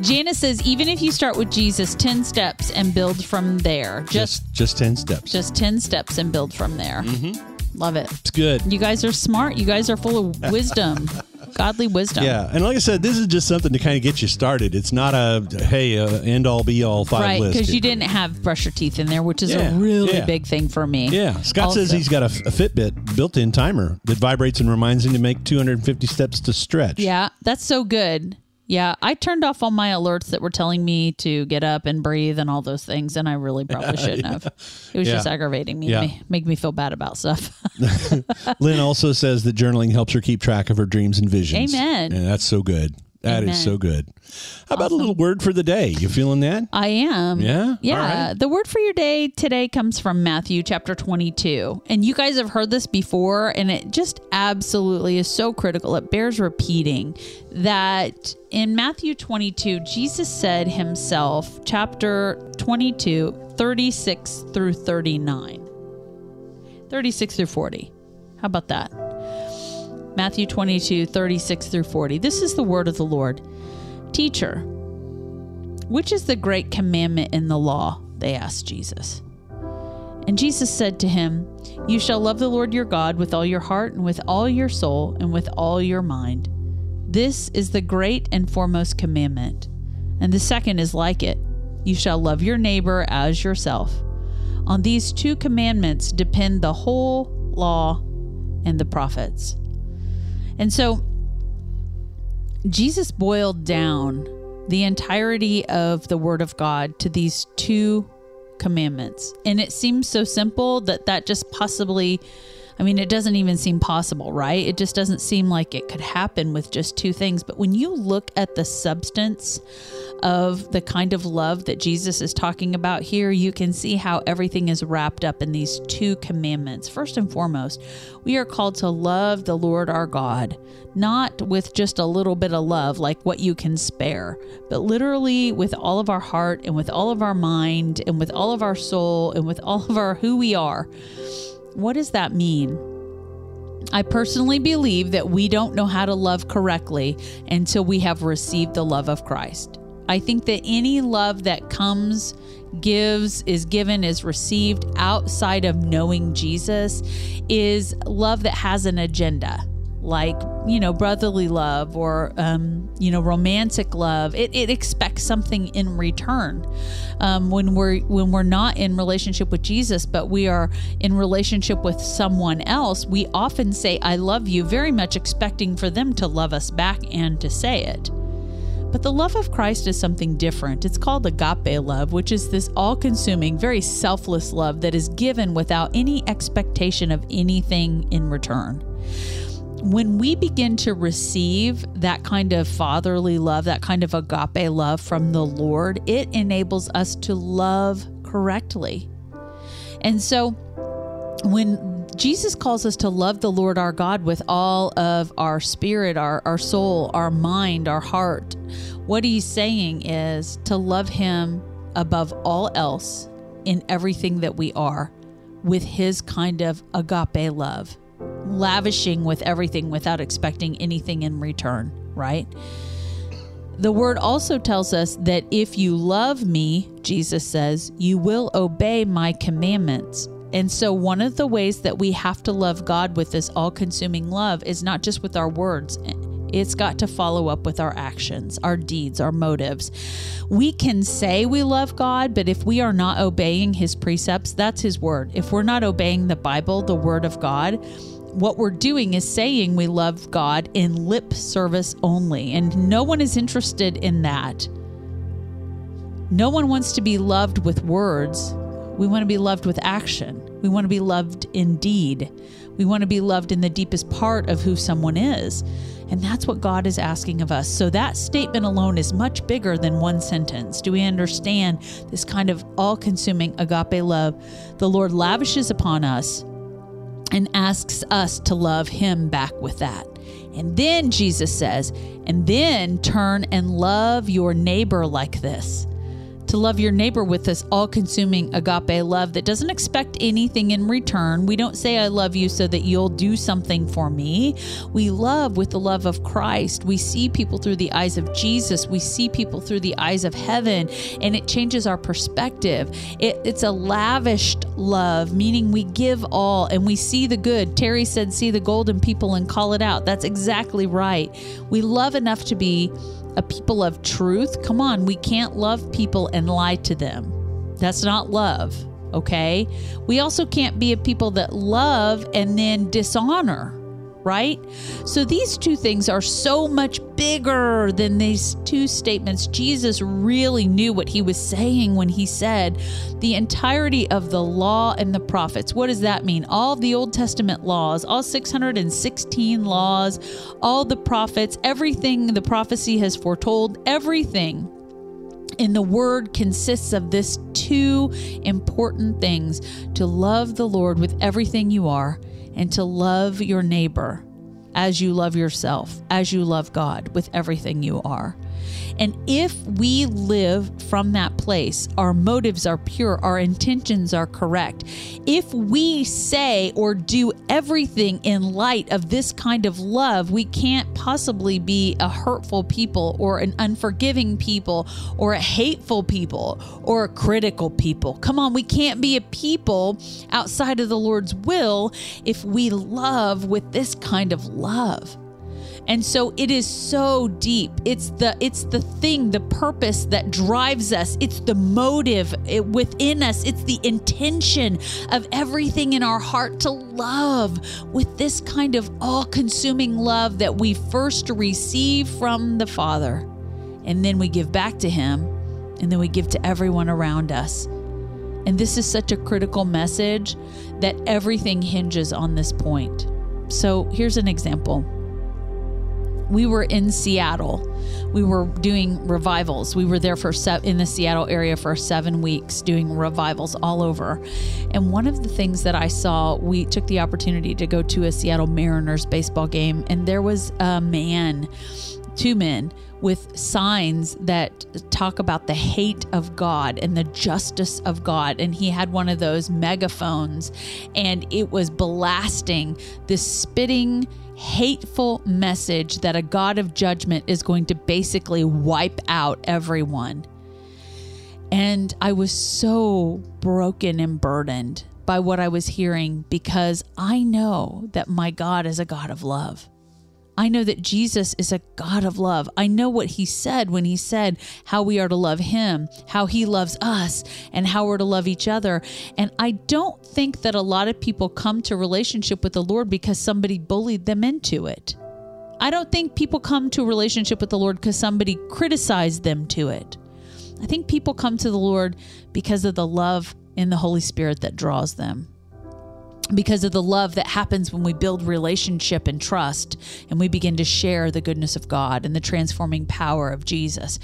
Janice says even if you start with Jesus, 10 steps and build from there. Just Just just ten steps. just 10 steps and build from there. Mm-hmm. Love it. it's good. You guys are smart. You guys are full of [LAUGHS] wisdom, godly wisdom. Yeah, and like I said, this is just something to kind of get you started. It's not a hey uh, end all be all five Right, list. because you didn't have brush your teeth in there, which is Yeah, a really yeah. big thing for me. Yeah, Scott says he's got a, a Fitbit built-in timer that vibrates and reminds him to make 250 steps to stretch. Yeah, that's so good. Yeah, I turned off all my alerts that were telling me to get up and breathe and all those things, and I really probably [LAUGHS] shouldn't have. It was Yeah. just aggravating me, Yeah. ma- make me feel bad about stuff. [LAUGHS] Lynn also says that journaling helps her keep track of her dreams and visions. Amen. And that's so good. That is Amen. so good. How about a little word for the day? You feeling that? I am. Yeah? Yeah. Right. The word for your day today comes from Matthew chapter 22. And you guys have heard this before, and it just absolutely is so critical. It bears repeating that in Matthew 22, Jesus said himself, chapter 22, 36 through 39. 36 through 40. How about that? Matthew 22, 36 through 40. This is the word of the Lord. Teacher, which is the great commandment in the law? They asked Jesus. And Jesus said to him, You shall love the Lord your God with all your heart and with all your soul and with all your mind. This is the great and foremost commandment. And the second is like it You shall love your neighbor as yourself. On these two commandments depend the whole law and the prophets. And so Jesus boiled down the entirety of the Word of God to these two commandments. And it seems so simple that that just possibly, I mean, it doesn't even seem possible, right? It just doesn't seem like it could happen with just two things. But when you look at the substance of the kind of love that Jesus is talking about here, you can see how everything is wrapped up in these two commandments. First and foremost, we are called to love the Lord our God, not with just a little bit of love like what you can spare, but literally with all of our heart and with all of our mind and with all of our soul and with all of our who we are. What does that mean? I personally believe that we don't know how to love correctly until we have received the love of Christ. I think that any love that comes gives, is given, is received outside of knowing Jesus is love that has an agenda like you know brotherly love or um, you know romantic love it, it expects something in return. Um, when we're when we're not in relationship with jesus but we are in relationship with someone else we often say i love you very much expecting for them to love us back and to say it. But the love of Christ is something different. It's called agape love, which is this all consuming, very selfless love that is given without any expectation of anything in return when we begin to receive that kind of fatherly love, that kind of agape love from the Lord, it enables us to love correctly. And so when Jesus calls us to love the Lord our God with all of our spirit, our, our soul, our mind, our heart, what he's saying is to love him above all else in everything that we are with his kind of agape love lavishing with everything without expecting anything in return, right? The word also tells us that if you love me, Jesus says, you will obey my commandments. And so, one of the ways that we have to love God with this all consuming love is not just with our words, it's got to follow up with our actions, our deeds, our motives. We can say we love God, but if we are not obeying his precepts, that's his word. If we're not obeying the Bible, the word of God, what we're doing is saying we love God in lip service only, and no one is interested in that. No one wants to be loved with words. We want to be loved with action. We want to be loved in deed. We want to be loved in the deepest part of who someone is. And that's what God is asking of us. So that statement alone is much bigger than one sentence. Do we understand this kind of all consuming agape love the Lord lavishes upon us and asks us to love him back with that. And then Jesus says, and then turn and love your neighbor like this to love your neighbor with this all consuming agape love that doesn't expect anything in return. We don't say, I love you so that you'll do something for me. We love with the love of Christ. We see people through the eyes of Jesus. We see people through the eyes of heaven, and it changes our perspective. It, it's a lavished love, meaning we give all and we see the good. Terry said, See the golden people and call it out. That's exactly right. We love enough to be a people of truth. Come on, we can't love people and lie to them. That's not love, okay? We also can't be a people that love and then dishonor right? So these two things are so much bigger than these two statements. Jesus really knew what he was saying when he said the entirety of the law and the prophets. What does that mean? All the Old Testament laws, all 616 laws, all the prophets, everything the prophecy has foretold, everything in the word consists of this two important things to love the Lord with everything you are and to love your neighbor as you love yourself, as you love God with everything you are. And if we live from that place, our motives are pure, our intentions are correct. If we say or do everything in light of this kind of love, we can't possibly be a hurtful people or an unforgiving people or a hateful people or a critical people. Come on, we can't be a people outside of the Lord's will if we love with this kind of love. And so it is so deep. It's the it's the thing, the purpose that drives us. It's the motive within us. It's the intention of everything in our heart to love with this kind of all-consuming love that we first receive from the Father. And then we give back to him, and then we give to everyone around us. And this is such a critical message that everything hinges on this point. So here's an example we were in Seattle. We were doing revivals. We were there for se- in the Seattle area for seven weeks doing revivals all over. And one of the things that I saw, we took the opportunity to go to a Seattle Mariners baseball game, and there was a man, two men with signs that talk about the hate of God and the justice of God. And he had one of those megaphones and it was blasting this spitting hateful message that a God of judgment is going to basically wipe out everyone. And I was so broken and burdened by what I was hearing because I know that my God is a God of love. I know that Jesus is a God of love. I know what he said when he said how we are to love him, how he loves us, and how we're to love each other. And I don't think that a lot of people come to relationship with the Lord because somebody bullied them into it. I don't think people come to a relationship with the Lord because somebody criticized them to it. I think people come to the Lord because of the love in the Holy Spirit that draws them because of the love that happens when we build relationship and trust and we begin to share the goodness of God and the transforming power of Jesus.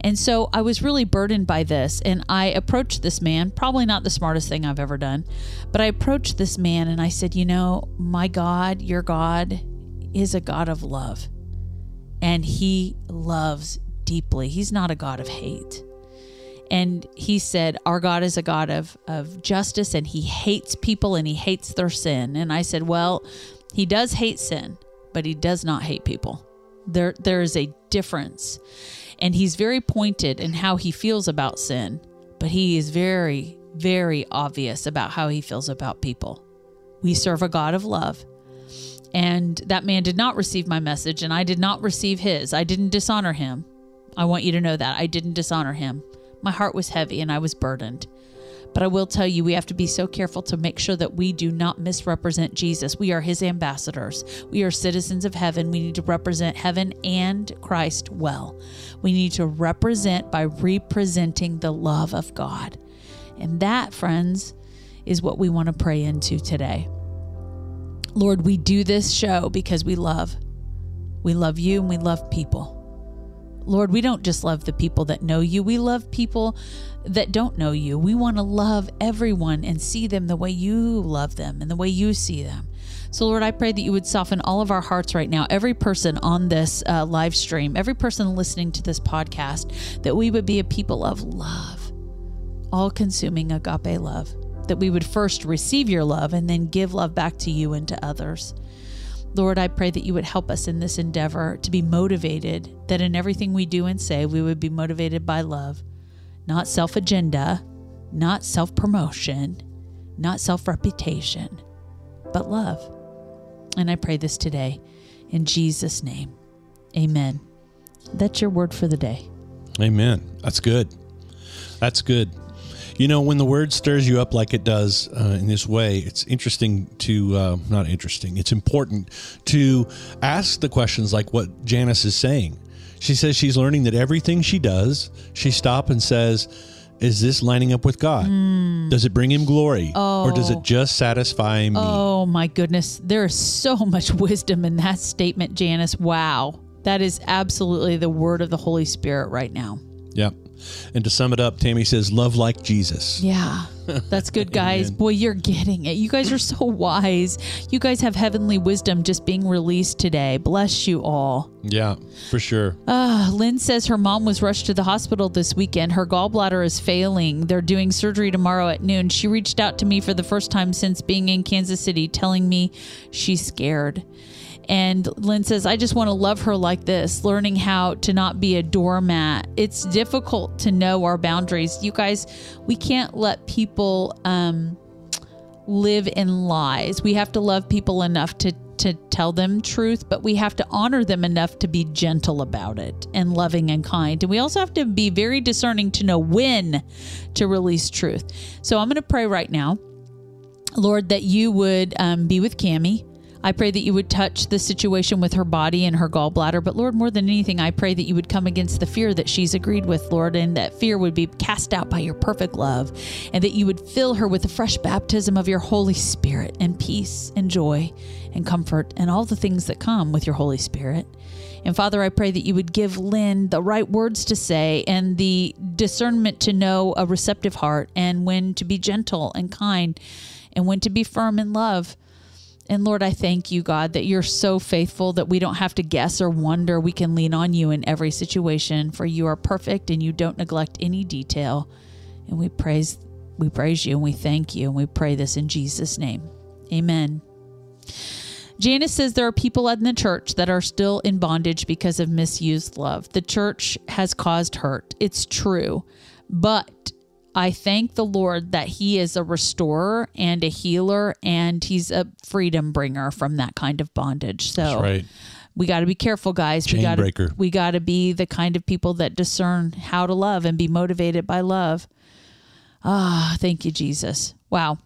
And so I was really burdened by this and I approached this man, probably not the smartest thing I've ever done, but I approached this man and I said, "You know, my God, your God is a God of love. And he loves deeply. He's not a God of hate." And he said, Our God is a God of, of justice and he hates people and he hates their sin. And I said, Well, he does hate sin, but he does not hate people. There, there is a difference. And he's very pointed in how he feels about sin, but he is very, very obvious about how he feels about people. We serve a God of love. And that man did not receive my message, and I did not receive his. I didn't dishonor him. I want you to know that. I didn't dishonor him. My heart was heavy and I was burdened. But I will tell you, we have to be so careful to make sure that we do not misrepresent Jesus. We are his ambassadors. We are citizens of heaven. We need to represent heaven and Christ well. We need to represent by representing the love of God. And that, friends, is what we want to pray into today. Lord, we do this show because we love. We love you and we love people. Lord, we don't just love the people that know you, we love people that don't know you. We want to love everyone and see them the way you love them and the way you see them. So, Lord, I pray that you would soften all of our hearts right now, every person on this uh, live stream, every person listening to this podcast, that we would be a people of love, all consuming agape love, that we would first receive your love and then give love back to you and to others. Lord, I pray that you would help us in this endeavor to be motivated, that in everything we do and say, we would be motivated by love, not self agenda, not self promotion, not self reputation, but love. And I pray this today in Jesus' name. Amen. That's your word for the day. Amen. That's good. That's good. You know, when the word stirs you up like it does uh, in this way, it's interesting to, uh, not interesting, it's important to ask the questions like what Janice is saying. She says she's learning that everything she does, she stops and says, is this lining up with God? Mm. Does it bring him glory? Oh. Or does it just satisfy me? Oh, my goodness. There is so [LAUGHS] much wisdom in that statement, Janice. Wow. That is absolutely the word of the Holy Spirit right now. Yep. And to sum it up, Tammy says, Love like Jesus. Yeah. That's good, [LAUGHS] guys. Boy, you're getting it. You guys are so wise. You guys have heavenly wisdom just being released today. Bless you all. Yeah, for sure. Uh, Lynn says her mom was rushed to the hospital this weekend. Her gallbladder is failing. They're doing surgery tomorrow at noon. She reached out to me for the first time since being in Kansas City, telling me she's scared. And Lynn says, I just want to love her like this, learning how to not be a doormat. It's difficult to know our boundaries. You guys, we can't let people um, live in lies. We have to love people enough to to tell them truth, but we have to honor them enough to be gentle about it and loving and kind. And we also have to be very discerning to know when to release truth. So I'm going to pray right now, Lord, that you would um, be with Cami. I pray that you would touch the situation with her body and her gallbladder. But Lord, more than anything, I pray that you would come against the fear that she's agreed with, Lord, and that fear would be cast out by your perfect love, and that you would fill her with the fresh baptism of your Holy Spirit and peace and joy and comfort and all the things that come with your Holy Spirit. And Father, I pray that you would give Lynn the right words to say and the discernment to know a receptive heart and when to be gentle and kind and when to be firm in love. And Lord, I thank you, God, that you're so faithful that we don't have to guess or wonder. We can lean on you in every situation, for you are perfect and you don't neglect any detail. And we praise we praise you and we thank you and we pray this in Jesus' name. Amen. Janice says there are people in the church that are still in bondage because of misused love. The church has caused hurt. It's true. But I thank the Lord that He is a restorer and a healer, and He's a freedom bringer from that kind of bondage. So That's right. we got to be careful, guys. Chain we got to breaker. we got to be the kind of people that discern how to love and be motivated by love. Ah, thank you, Jesus. Wow.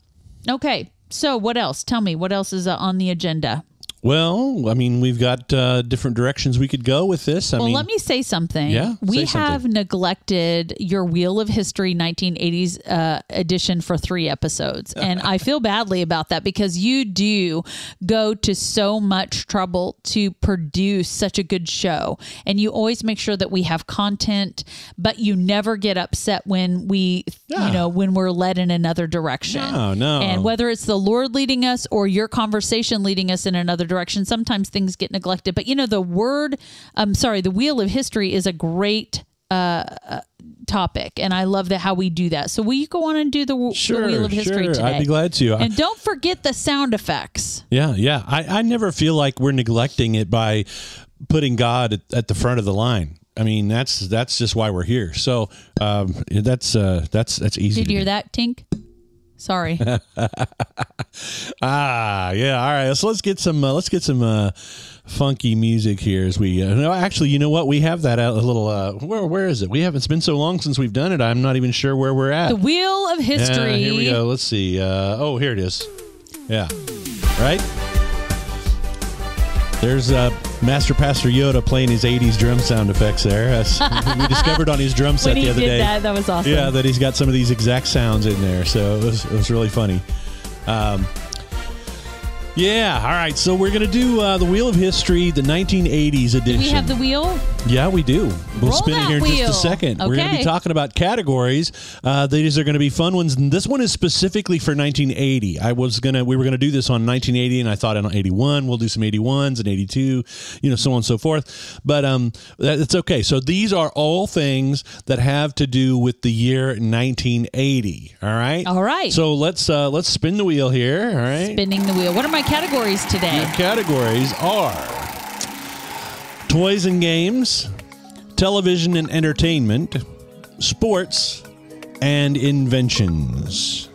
Okay. So what else? Tell me what else is on the agenda. Well, I mean, we've got uh, different directions we could go with this. I Well, mean, let me say something. Yeah, we have something. neglected your Wheel of History 1980s uh, edition for three episodes. And I feel badly about that because you do go to so much trouble to produce such a good show. And you always make sure that we have content, but you never get upset when we, Yeah. you know, when we're led in another direction. No, no. And whether it's the Lord leading us or your conversation leading us in another direction, sometimes things get neglected. But you know, the word, I'm sorry, the wheel of history is a great uh, uh, topic, and I love that how we do that. So will you go on and do the, w- the wheel of history sure. today? I'd be glad to. And don't forget the sound effects. Yeah, yeah. I, I never feel like we're neglecting it by putting God at, at the front of the line. I mean, that's that's just why we're here. So um, that's uh, that's that's easy. Did you hear do. that, Tink? Sorry. [LAUGHS] Ah, yeah. All right. So let's get some uh, let's get some uh, funky music here as we. Uh, no, actually, you know what? We have that out a little. Uh, where where is it? We haven't. It's been so long since we've done it. I'm not even sure where we're at. the wheel of history. here we go. Let's see. Uh, oh, here it is. Yeah. Right? There's uh, Master Pastor Yoda playing his 80s drum sound effects there. We discovered on his drum [LAUGHS] set the other did day. that, that was awesome. Yeah, that he's got some of these exact sounds in there. So it was, it was really funny. Um, yeah, all right. So we're going to do uh, the Wheel of History, the 1980s edition. Do we have the wheel? Yeah, we do. We'll Roll spin it here in wheel. just a second. We're going to be talking about categories. Uh, these are going to be fun ones. And this one is specifically for 1980. I was gonna, we were going to do this on 1980, and I thought on 81 we'll do some 81s and 82, you know, so on and so forth. But um, that, it's okay. So these are all things that have to do with the year 1980. All right. All right. So let's uh, let's spin the wheel here. All right. Spinning the wheel. What are my categories today? Your categories are toys and games, television and entertainment, sports, and inventions.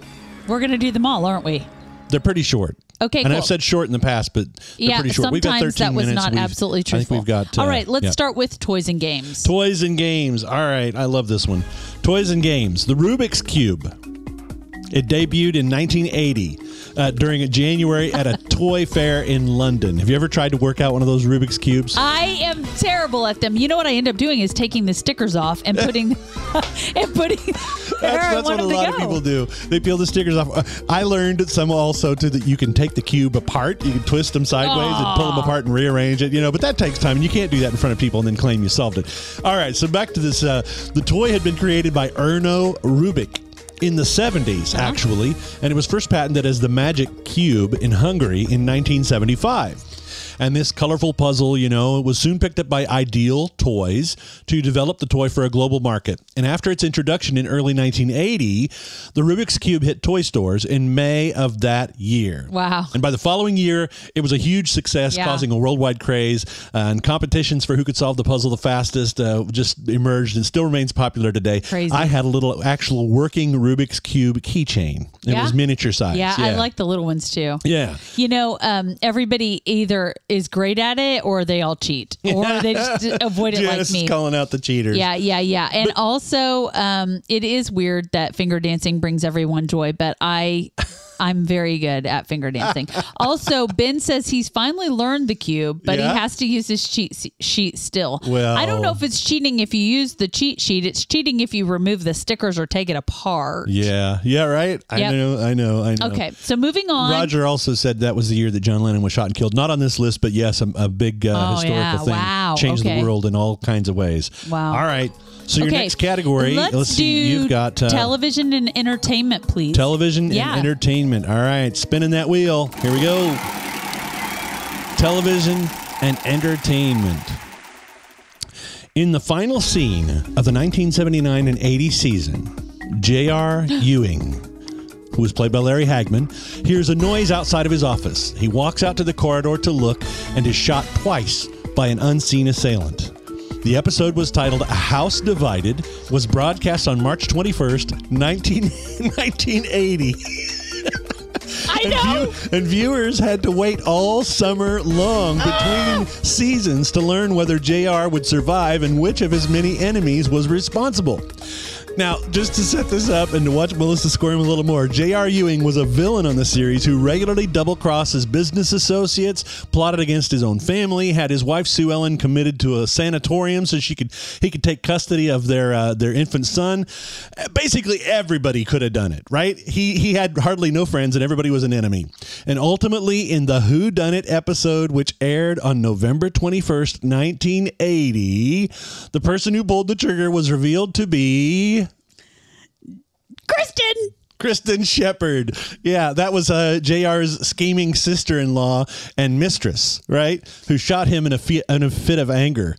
We're going to do them all, aren't we? They're pretty short. Okay, and cool. I've said short in the past, but they're yeah, pretty short. We've got sometimes 13 that was minutes. not We've- absolutely true. I think we've got. All uh, right, let's yeah. start with toys and games. Toys and games. All right, I love this one. Toys and games. The Rubik's Cube. It debuted in 1980 uh, during January at a toy fair in London. Have you ever tried to work out one of those Rubik's cubes? I am terrible at them. You know what I end up doing is taking the stickers off and putting [LAUGHS] and putting That's, that's what a lot go. of people do. They peel the stickers off. Uh, I learned some also too that you can take the cube apart. You can twist them sideways and pull them apart and rearrange it. You know, but that takes time, and you can't do that in front of people and then claim you solved it. All right, so back to this. Uh, the toy had been created by Erno Rubik. In the 70s, Uh-huh. actually, and it was first patented as the Magic Cube in Hungary in 1975. And this colorful puzzle, you know, was soon picked up by Ideal Toys to develop the toy for a global market. And after its introduction in early 1980, the Rubik's Cube hit toy stores in May of that year. Wow. And by the following year, it was a huge success, Yeah. causing a worldwide craze. Uh, and competitions for who could solve the puzzle the fastest uh, just emerged and still remains popular today. Crazy. I had a little actual working Rubik's Cube keychain. It Yeah? was miniature size. Yeah, I like the little ones too. Yeah. You know, um, everybody either is great at it or they all cheat [LAUGHS] or they just [LAUGHS] avoid it Janice like is me. calling out the cheaters. Yeah, yeah, yeah. And also, um, it is weird that finger dancing brings everyone joy, but I. I'm very good at finger dancing. Also, Ben says he's finally learned the cube, but Yeah? he has to use his cheat sheet still. Well- I don't know if it's cheating if you use the cheat sheet. It's cheating if you remove the stickers or take it apart. Yeah, yeah, right. I know, I know, I know. Okay, so moving on. Roger also said that was the year that John Lennon was shot and killed. Not on this list, but yes, a, a big uh, Oh, historical yeah. thing. Wow. Changed Okay. the world in all kinds of ways. Wow. All right. So your okay, next category, Let's, see. You've got uh, television and entertainment, please. television Yeah. and entertainment. All right, spinning that wheel. Here we go. Television and entertainment. In the final scene of the 1979 and 80 season, J.R. Ewing, who was played by Larry Hagman, hears a noise outside of his office. He walks out to the corridor to look and is shot twice by an unseen assailant. The episode was titled A House Divided, was broadcast on March 21st, 19, [LAUGHS] 1980. I And, know. view- and viewers had to wait all summer long between ah. seasons to learn whether JR would survive and which of his many enemies was responsible. Now, just to set this up and to watch Melissa squirm a little more, J.R. Ewing was a villain on the series who regularly double crossed his business associates, plotted against his own family, had his wife Sue Ellen committed to a sanatorium so she could he could take custody of their uh, their infant son. Basically, everybody could have done it, right? He he had hardly no friends and everybody was an enemy. And ultimately, in the Who Done It episode, which aired on November twenty first, nineteen eighty, the person who pulled the trigger was revealed to be. Kristin. Kristin Shepard. Yeah, that was uh, JR's scheming sister in law and mistress, right? Who shot him in a, fi- in a fit of anger.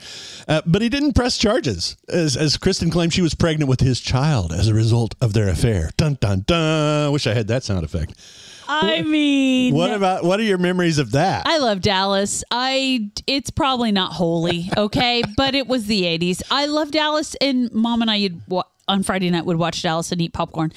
Uh, but he didn't press charges, as, as Kristin claimed she was pregnant with his child as a result of their affair. Dun, dun, dun. Wish I had that sound effect. I mean, What about, what are your memories of that? I love Dallas. I it's probably not holy, okay, [LAUGHS] but it was the '80s. I love Dallas, and Mom and I on Friday night would watch Dallas and eat popcorn,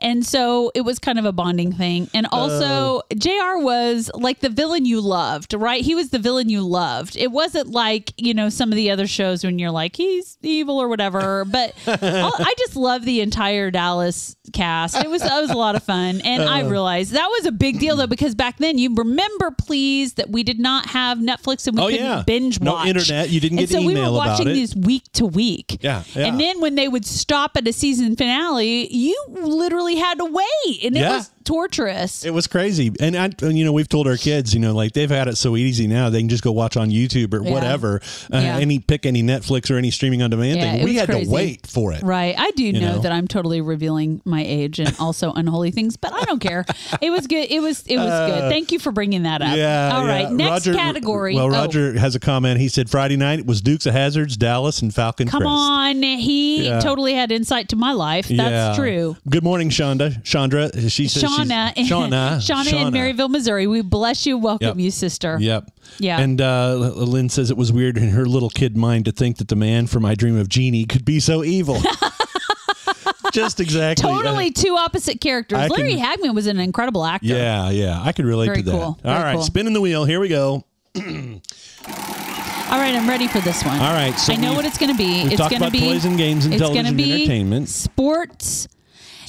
and so it was kind of a bonding thing. And also, J.R. was like the villain you loved, right? He was the villain you loved. It wasn't like you know some of the other shows when you're like he's evil or whatever. But [LAUGHS] I just love the entire Dallas cast. It was it was a lot of fun, and I uh. realized that was a big deal though because back then you remember, please, that we did not have Netflix and we Oh, couldn't yeah. binge watch. No internet. You didn't get and get so we were watching it. these week to week. Yeah, yeah. And then when they would stop at a season finale, you literally had to wait, and it Yeah. was torturous. It was crazy, and I, and, you know, we've told our kids, you know, like they've had it so easy now, they can just go watch on YouTube or Yeah. whatever, uh, Yeah. any pick any Netflix or any streaming on demand Yeah, thing. We had crazy. to wait for it. Right. I do know, know? that I'm totally revealing my age and [LAUGHS] also unholy things, but I don't care. It was good. It was it was good. Thank you for bringing that up. Uh, Yeah. All right. Next Roger- category. Well, Oh, Roger has a comment. He said Friday night it was Dukes of Hazards, Dallas, and Falcon come Crest. on. He totally had insight to my life. That's true. Good morning, Shonda. Chandra. She says Shauna, she's, Shauna. [LAUGHS] Shauna in Maryville, Missouri. We bless you. Welcome Yep. you, sister. Yep. Yeah. And uh, Lynn says it was weird in her little kid mind to think that the man from I Dream of Jeannie could be so evil. [LAUGHS] Just exactly. Totally two opposite characters. I Larry can- Hagman was an incredible actor. Yeah, yeah. I could relate Very to that. cool. All Very right, cool. spinning the wheel. Here we go. All right, I'm ready for this one. All right, so I know what it's going to be. It's going to be toys and games and it's television be entertainment. Sports.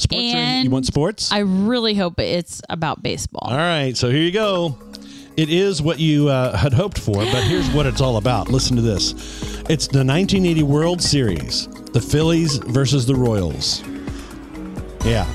Sports. And you want sports? I really hope it's about baseball. All right, so here you go. It is what you uh, had hoped for, but here's what it's all about. Listen to this. It's the 1980 World Series, the Phillies versus the Royals. Yeah.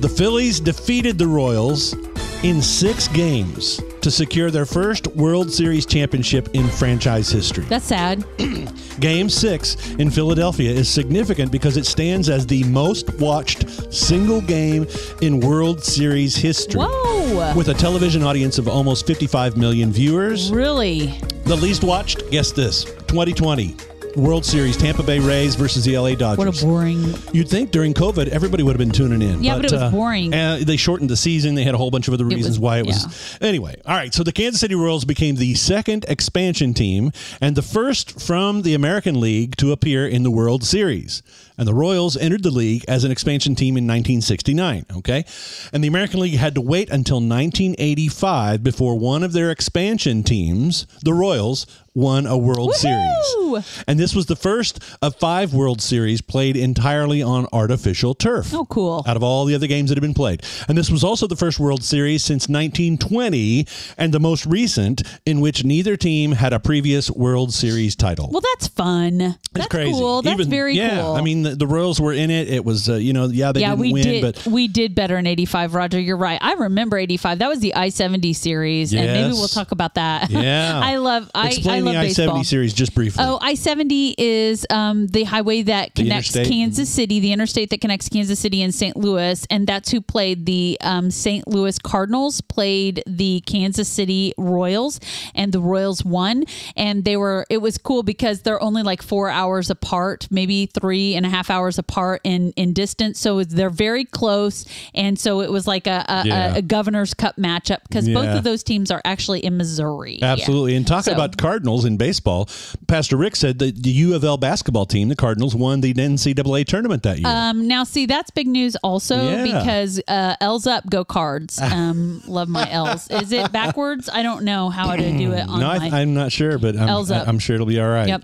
The Phillies defeated the Royals in six games to secure their first World Series championship in franchise history. That's sad. [CLEARS THROAT] Game six in Philadelphia is significant because it stands as the most watched single game in World Series history. Whoa. With a television audience of almost 55 million viewers. Really? The least watched, guess this 2020 World Series Tampa Bay Rays versus the LA Dodgers. What a boring. You'd think during COVID everybody would have been tuning in. Yeah, but it was boring. Uh, they shortened the season. They had a whole bunch of other reasons was- why it was. Anyway, all right. So the Kansas City Royals became the second expansion team and the first from the American League to appear in the World Series. And the Royals entered the league as an expansion team in 1969. Okay, and the American League had to wait until 1985 before one of their expansion teams, the Royals, won a World Woohoo! Series. And this was the first of five World Series played entirely on artificial turf. Oh, cool. Out of all the other games that had been played. And this was also the first World Series since 1920 and the most recent in which neither team had a previous World Series title. Well, that's fun. it's that's crazy. cool. That's Even- very yeah, cool. I mean, the, the Royals were in it. It was, uh, you know, yeah, they yeah, didn't we win, did. but we did better in '85, Roger. You're right. I remember '85. That was the I-70 series, and maybe we'll talk about that. [LAUGHS] Yeah. I love. I, explain I love the I baseball. 70 series just briefly. Oh, I 70 is um, the highway that connects? Kansas City, the interstate that connects Kansas City and St. Louis. And that's who played the um, St. Louis Cardinals, played the Kansas City Royals, and the Royals won. And they were, it was cool because they're only like four hours apart, maybe three and a half half hours apart in in distance, so they're very close. And so it was like a a, Yeah. a, a Governor's Cup matchup because both of those teams are actually in Missouri. Yeah. Absolutely. And talking So- about Cardinals in baseball, Pastor Rick said that the U of L basketball team, the Cardinals, won the NCAA tournament that year. Um, now, see, that's big news also Yeah. because uh, L's up, go cards. [LAUGHS] Um, love my L's. Is it backwards? I don't know how to do it on no. I, I'm not sure, but I'm, L's up. I'm sure it'll be all right. yep,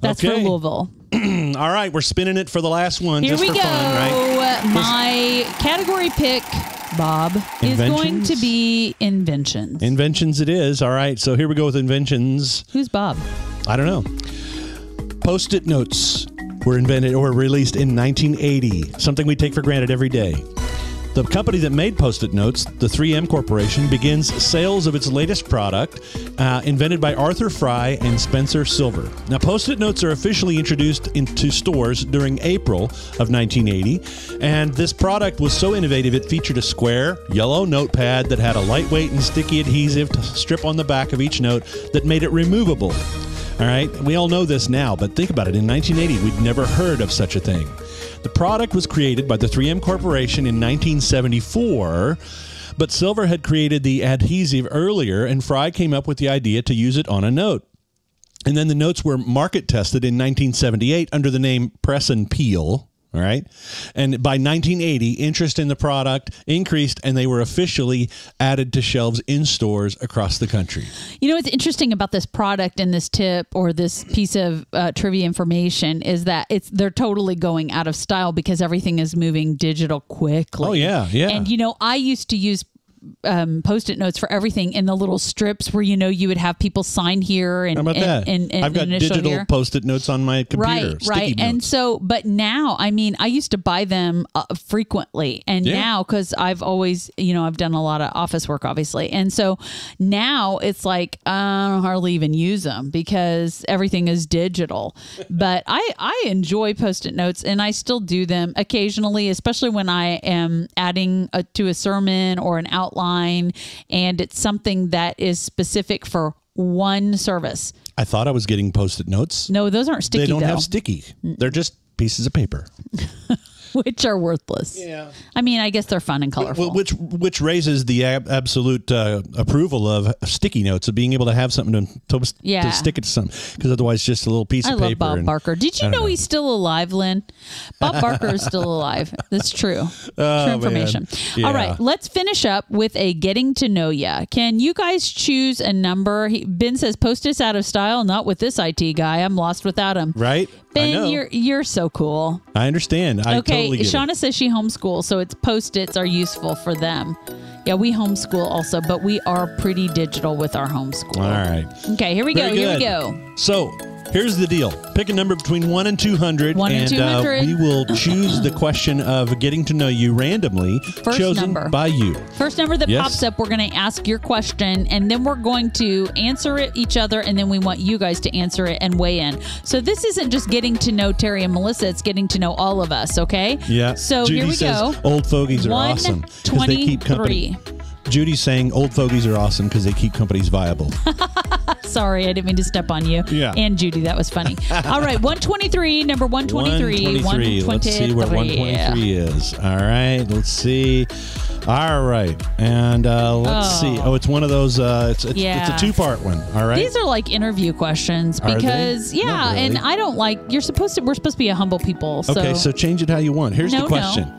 that's Okay. for Louisville. [CLEARS THROAT] All right, we're spinning it for the last one Here just we for go. fun, right? My category pick, Bob, is going to be inventions. Inventions it is. All right, so here we go with inventions. Who's Bob? I don't know. Post it notes were invented or released in 1980, something we take for granted every day. The company that made Post it notes, the 3M Corporation, begins sales of its latest product, uh, invented by Arthur Fry and Spencer Silver. Now, Post it notes are officially introduced into stores during April of 1980, and this product was so innovative it featured a square, yellow notepad that had a lightweight and sticky adhesive strip on the back of each note that made it removable. All right, we all know this now, but think about it. In 1980, we'd never heard of such a thing. The product was created by the 3M Corporation in 1974, but Silver had created the adhesive earlier, and Fry came up with the idea to use it on a note. And then the notes were market tested in 1978 under the name Press and Peel. All right. And by 1980, interest in the product increased and they were officially added to shelves in stores across the country. You know what's interesting about this product and this tip or this piece of uh, trivia information is that it's they're totally going out of style because everything is moving digital quickly. Oh, yeah, yeah. And you know, I used to use um, post-it notes for everything in the little strips where you know you would have people sign here and How about and, that? and, and I've got digital here. post-it notes on my computer. Right, right. And so, but now, I mean, I used to buy them uh, frequently. And Yeah. now, because I've always, you know, I've done a lot of office work, obviously. And so now it's like, I don't hardly even use them because everything is digital. [LAUGHS] but I, I enjoy post it notes and I still do them occasionally, especially when I am adding a, to a sermon or an outline and it's something that is specific for one service. I thought I was getting post-it notes. No, those aren't sticky they don't though. have sticky. They're just pieces of paper. [LAUGHS] [LAUGHS] which are worthless. Yeah. I mean, I guess they're fun and colorful. Well, which which raises the ab- absolute uh, approval of sticky notes of being able to have something to to, Yeah. to stick it to something because otherwise just a little piece I of love paper. Bob Barker. Did you know, know. he's still alive, Lynn? Bob [LAUGHS] Barker is still alive. That's true. [LAUGHS] true Oh, information. man. All Yeah. right, let's finish up with a getting to know ya. Can you guys choose a number? He, ben says post its out of style. Not with this IT guy. I'm lost without him. Right? I Ben, know. you're you're so cool. I understand. I okay, totally get Shauna it. says she homeschools, so it's post-its are useful for them. Yeah, we homeschool also, but we are pretty digital with our homeschool. All right. Okay, here we go. Very Here we go. So here's the deal: pick a number between one and two hundred, One and 200. Uh, we will choose the question of getting to know you randomly, First chosen number. by you. First number that Yes. pops up, we're going to ask your question, and then we're going to answer it each other, and then we want you guys to answer it and weigh in. So this isn't just getting to know Terry and Melissa; it's getting to know all of us. Okay? Yeah. So Judy here we says go. old fogies are awesome because they keep company. 123. Judy's saying old fogies are awesome because they keep companies viable. [LAUGHS] Sorry, I didn't mean to step on you. Yeah. And Judy, that was funny. [LAUGHS] All right, 123, number 123. 123. Let's see where 123 is. All right. Let's see. All right. And uh, let's Oh. see. Oh, it's one of those. Uh, it's it's, Yeah. it's a two part one. All right. These are like interview questions because yeah, really. and I don't like you're supposed to we're supposed to be a humble people. So okay. So change it how you want. Here's No, the no.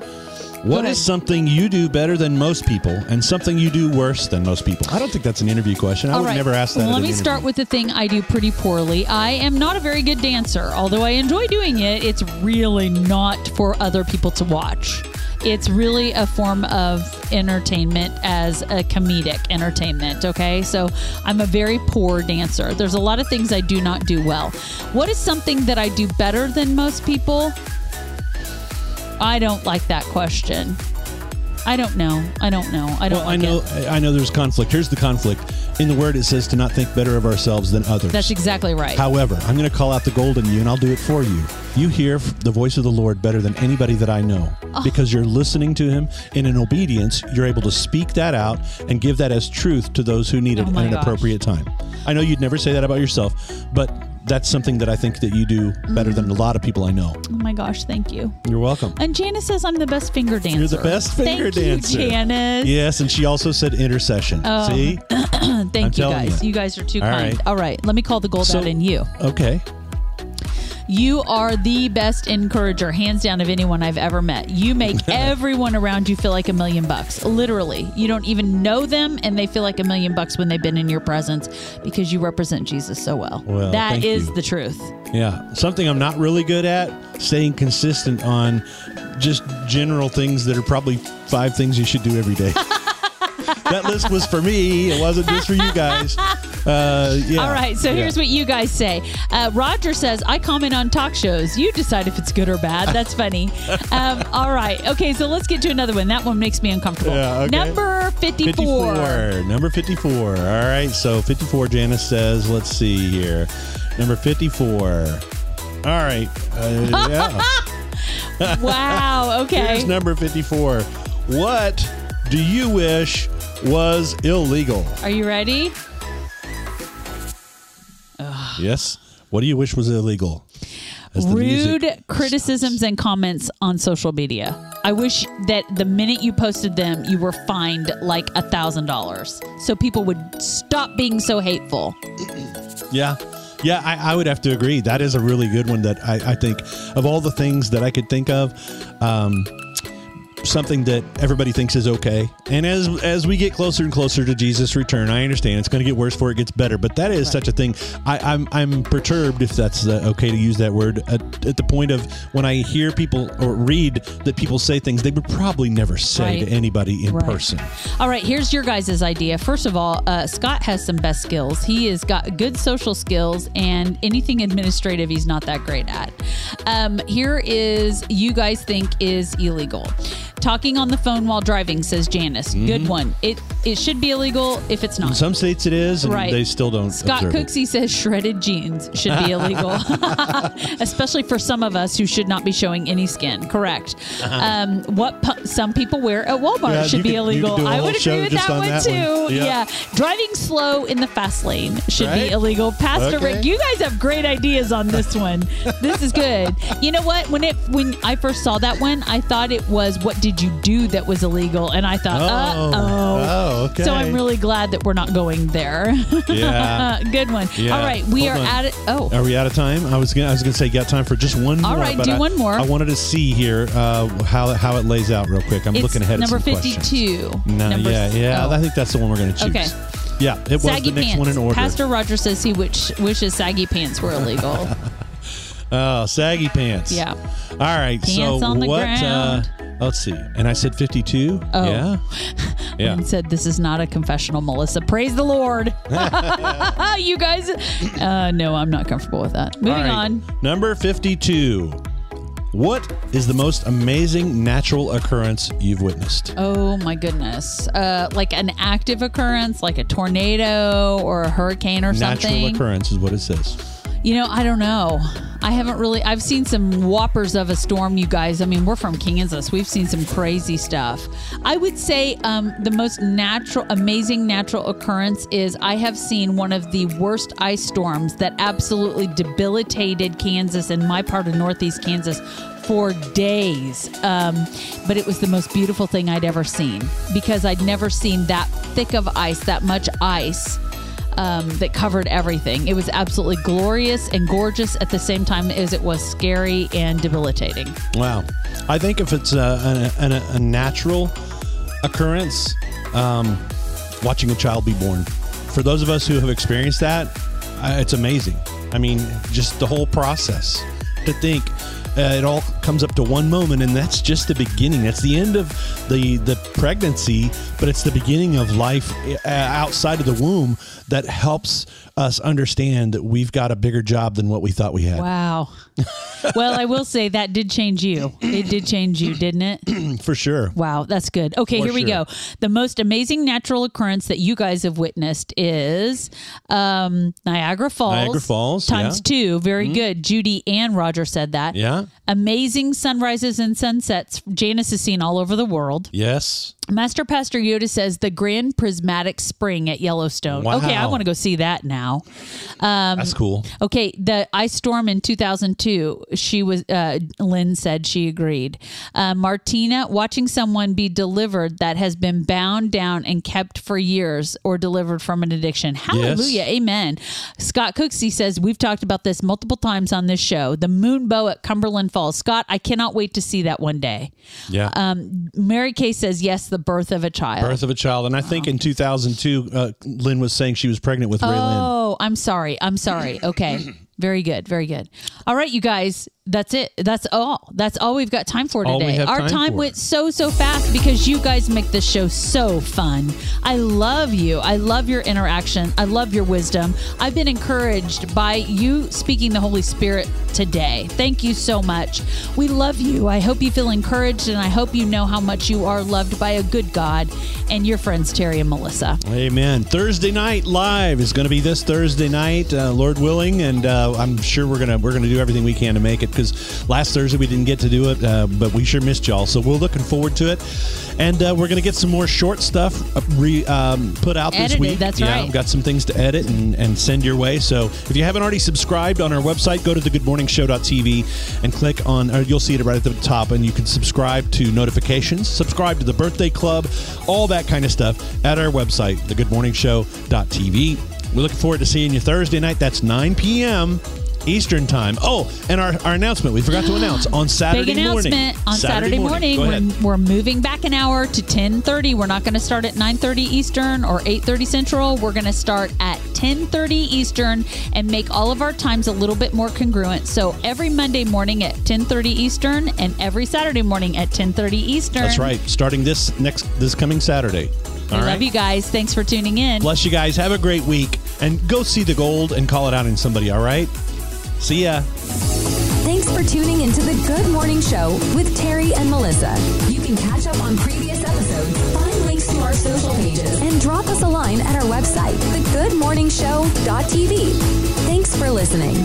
Question. What ahead. is something you do better than most people and something you do worse than most people? I don't think that's an interview question. I All would right. never ask that. at Let me interview. start with the thing I do pretty poorly. I am not a very good dancer. Although I enjoy doing it, it's really not for other people to watch. It's really a form of entertainment as a comedic entertainment, okay? So I'm a very poor dancer. There's a lot of things I do not do well. What is something that I do better than most people? I don't like that question. I don't know. I don't know. I don't Well, like I know. it. I know. There's conflict. Here's the conflict. In the word, it says to not think better of ourselves than others. That's exactly right. However, I'm going to call out the gold in you, and I'll do it for you. You hear the voice of the Lord better than anybody that I know Oh. because you're listening to Him. And in obedience, you're able to speak that out and give that as truth to those who need oh it Oh at an gosh. appropriate time. I know you'd never say that about yourself, but that's something that I think that you do better than a lot of people I know. Oh my gosh, thank you. You're welcome. And Janice says I'm the best finger dancer. You're the best finger thank dancer. You, Janice. Yes, and she also said intercession. Oh. See? [CLEARS THROAT] Thank you guys. you. You. guys are too All kind. right. All right, let me call the gold So- out in you. Okay. You are the best encourager, hands down, of anyone I've ever met. You make [LAUGHS] everyone around you feel like a million bucks. Literally. You don't even know them, and they feel like a million bucks when they've been in your presence because you represent Jesus so well. Well, that is you. the truth. Yeah. Something I'm not really good at, staying consistent on just general things that are probably five things you should do every day. [LAUGHS] that list was for me. It wasn't just for you guys. Uh, yeah. All right, so Yeah. here's what you guys say. Uh, Roger says, I comment on talk shows. You decide if it's good or bad. That's funny. [LAUGHS] Um, all right. Okay, so let's get to another one. That one makes me uncomfortable. Yeah, okay. Number 54. 54. Number 54. All right. So 54, Janice says, let's see here. Number 54. All right. Uh, yeah. [LAUGHS] Wow. Okay. Here's number 54. What do you wish was illegal? Are you ready? Yes. What do you wish was illegal? Rude music criticisms and comments on social media. I wish that the minute you posted them, you were fined like a thousand dollars, so people would stop being so hateful. Yeah. Yeah, I, I would have to agree. That is a really good one that I, I think of all the things that I could think of, um, something that everybody thinks is okay. And as as we get closer and closer to Jesus' return, I understand it's going to get worse before it gets better. But that is such a thing. I, I'm I'm perturbed if that's uh, okay to use that word at, at the point of when I hear people or read that people say things they would probably never say Right. to anybody in Right. person. All right, here's your guys' idea. First of all, uh, Scott has some best skills. He has got good social skills, and anything administrative, he's not that great at. Um, here is you guys think is illegal. Talking on the phone while driving, says Janice. Good one. It it should be illegal if it's In not. some states it is, and Right. they still don't. Scott it. Cooksey says shredded jeans should be illegal, [LAUGHS] [LAUGHS] especially for some of us who should not be showing any skin. Correct. Um, what pu- some people wear at Walmart Uh-huh. Yeah, should be could- illegal. could do a I would agree with that on one that too. one. Yeah. Yeah. driving slow in the fast lane should Right? be illegal. Pastor Okay. Rick, you guys have great ideas on this one. [LAUGHS] this is good. You know what? When it when I first saw that one, I thought it was what did you do that was illegal, and I thought, uh Oh. oh. Okay. So I'm really glad that we're not going there. [LAUGHS] Yeah. Good one. Yeah. All right, we Hold are on. at it. Oh, Are we out of time? I was gonna, I was gonna say you got time for just one more. All right, but do I- one more. I wanted to see here uh, how how it lays out real quick. I'm it's looking ahead. number at some questions. fifty-two. No, Number yeah, s- yeah. oh. I think that's the one we're gonna choose. Okay. Yeah, it was saggy the next pants. one in order. Pastor Roger says he wish, wishes saggy pants were illegal. [LAUGHS] oh, saggy pants. yeah. All right. Pants so on the what? ground. Let's see. And I said 52. Oh. Yeah. [LAUGHS] Yeah. And said, "This is not a confessional, Melissa. Praise the Lord." [LAUGHS] [LAUGHS] you guys, uh, no, I'm not comfortable with that. Moving right. on. Number 52. What is the most amazing natural occurrence you've witnessed? Oh my goodness! Uh, like an active occurrence, like a tornado or a hurricane or Natural something. Natural occurrence is what it says. You know, I don't know. I haven't really. I've seen some whoppers of a storm, you guys. I mean, we're from Kansas. We've seen some crazy stuff. I would say um, the most natural, amazing natural occurrence is I have seen one of the worst ice storms that absolutely debilitated Kansas and my part of Northeast Kansas for days. Um, but it was the most beautiful thing I'd ever seen because I'd never seen that thick of ice, that much ice um, that covered everything. It was absolutely glorious and gorgeous at the same time as it was scary and debilitating. Wow. I think if it's a, a, a, a natural occurrence, um, watching a child be born. For those of us who have experienced that, uh, it's amazing. I mean, just the whole process to think. Uh, it all comes up to one moment, and that's just the beginning. That's the end of the the pregnancy, but it's the beginning of life uh, outside of the womb that helps us understand that we've got a bigger job than what we thought we had. Wow. Well, I will say that did change you. It did change you, didn't it? [CLEARS THROAT] For sure. Wow, that's good. Okay, For here we go. The most amazing natural occurrence that you guys have witnessed is um, Niagara Falls. Niagara Falls, times yeah. Mm-hmm. two. Very good. Judy and Roger said that. Yeah. Amazing sunrises and sunsets. Janice is seen all over the world. Yes. Master Pastor Yoda says the Grand Prismatic Spring at Yellowstone. Wow. Okay, I want to go see that now. That's cool. Okay, the ice storm in 2002. She was. Uh, Lynn said she agreed. Uh, Martina, watching someone be delivered that has been bound down and kept for years, or delivered from an addiction. Hallelujah, Amen. Scott Cooksey says we've talked about this multiple times on this show. The Moon Bow at Cumberland Falls. Scott, I cannot wait to see that one day. Yeah. Um, Mary Kay says yes. The birth of a child. Birth of a child. And I think in 2002, uh, Lynn was saying she was pregnant with Ray Lynn. Oh, I'm sorry. I'm sorry. Okay. [CLEARS THROAT] Very good. Very good. All right, you guys. That's it. That's all. That's all we've got time for today. Our time went so so fast because you guys make this show so fun. I love you. I love your interaction. I love your wisdom. I've been encouraged by you speaking the Holy Spirit today. Thank you so much. We love you. I hope you feel encouraged and I hope you know how much you are loved by a good God and your friends Terry and Melissa. Amen. Thursday night live is going to be this Thursday night, uh, Lord willing, and uh, I'm sure we're gonna we're gonna do everything we can to make it because last Thursday we didn't get to do it, uh, but we sure missed y'all. So we're looking forward to it, and uh, we're gonna get some more short stuff uh, re, um, put out this week. that's yeah, right. I've got some things to edit and, and send your way. So if you haven't already subscribed on our website, go to the thegoodmorningshow.tv and click on, or you'll see it right at the top, and you can subscribe to notifications, subscribe to the birthday club, all that kind of stuff at our website, thegoodmorningshow.tv. We're looking forward to seeing you Thursday night. That's 9 p.m. Eastern time. Oh, and our, our announcement we forgot to [GASPS] announce on Saturday Big announcement morning. on Saturday, morning. Go ahead. We're, we're moving back an hour to 10:30. We're not going to start at 9:30 Eastern or 8:30 Central. We're going to start at 10:30 Eastern and make all of our times a little bit more congruent. So every Monday morning at 10:30 Eastern and every Saturday morning at 10:30 Eastern. That's right. Starting this next this coming Saturday. I All right. love you guys. Thanks for tuning in. Bless you guys. Have a great week. And go see the gold and call it out in somebody, all right? See ya. Thanks for tuning into the Good Morning Show with Terry and Melissa. You can catch up on previous episodes, find links to our social pages, and drop us a line at our website, thegoodmorningshow.tv. Thanks for listening.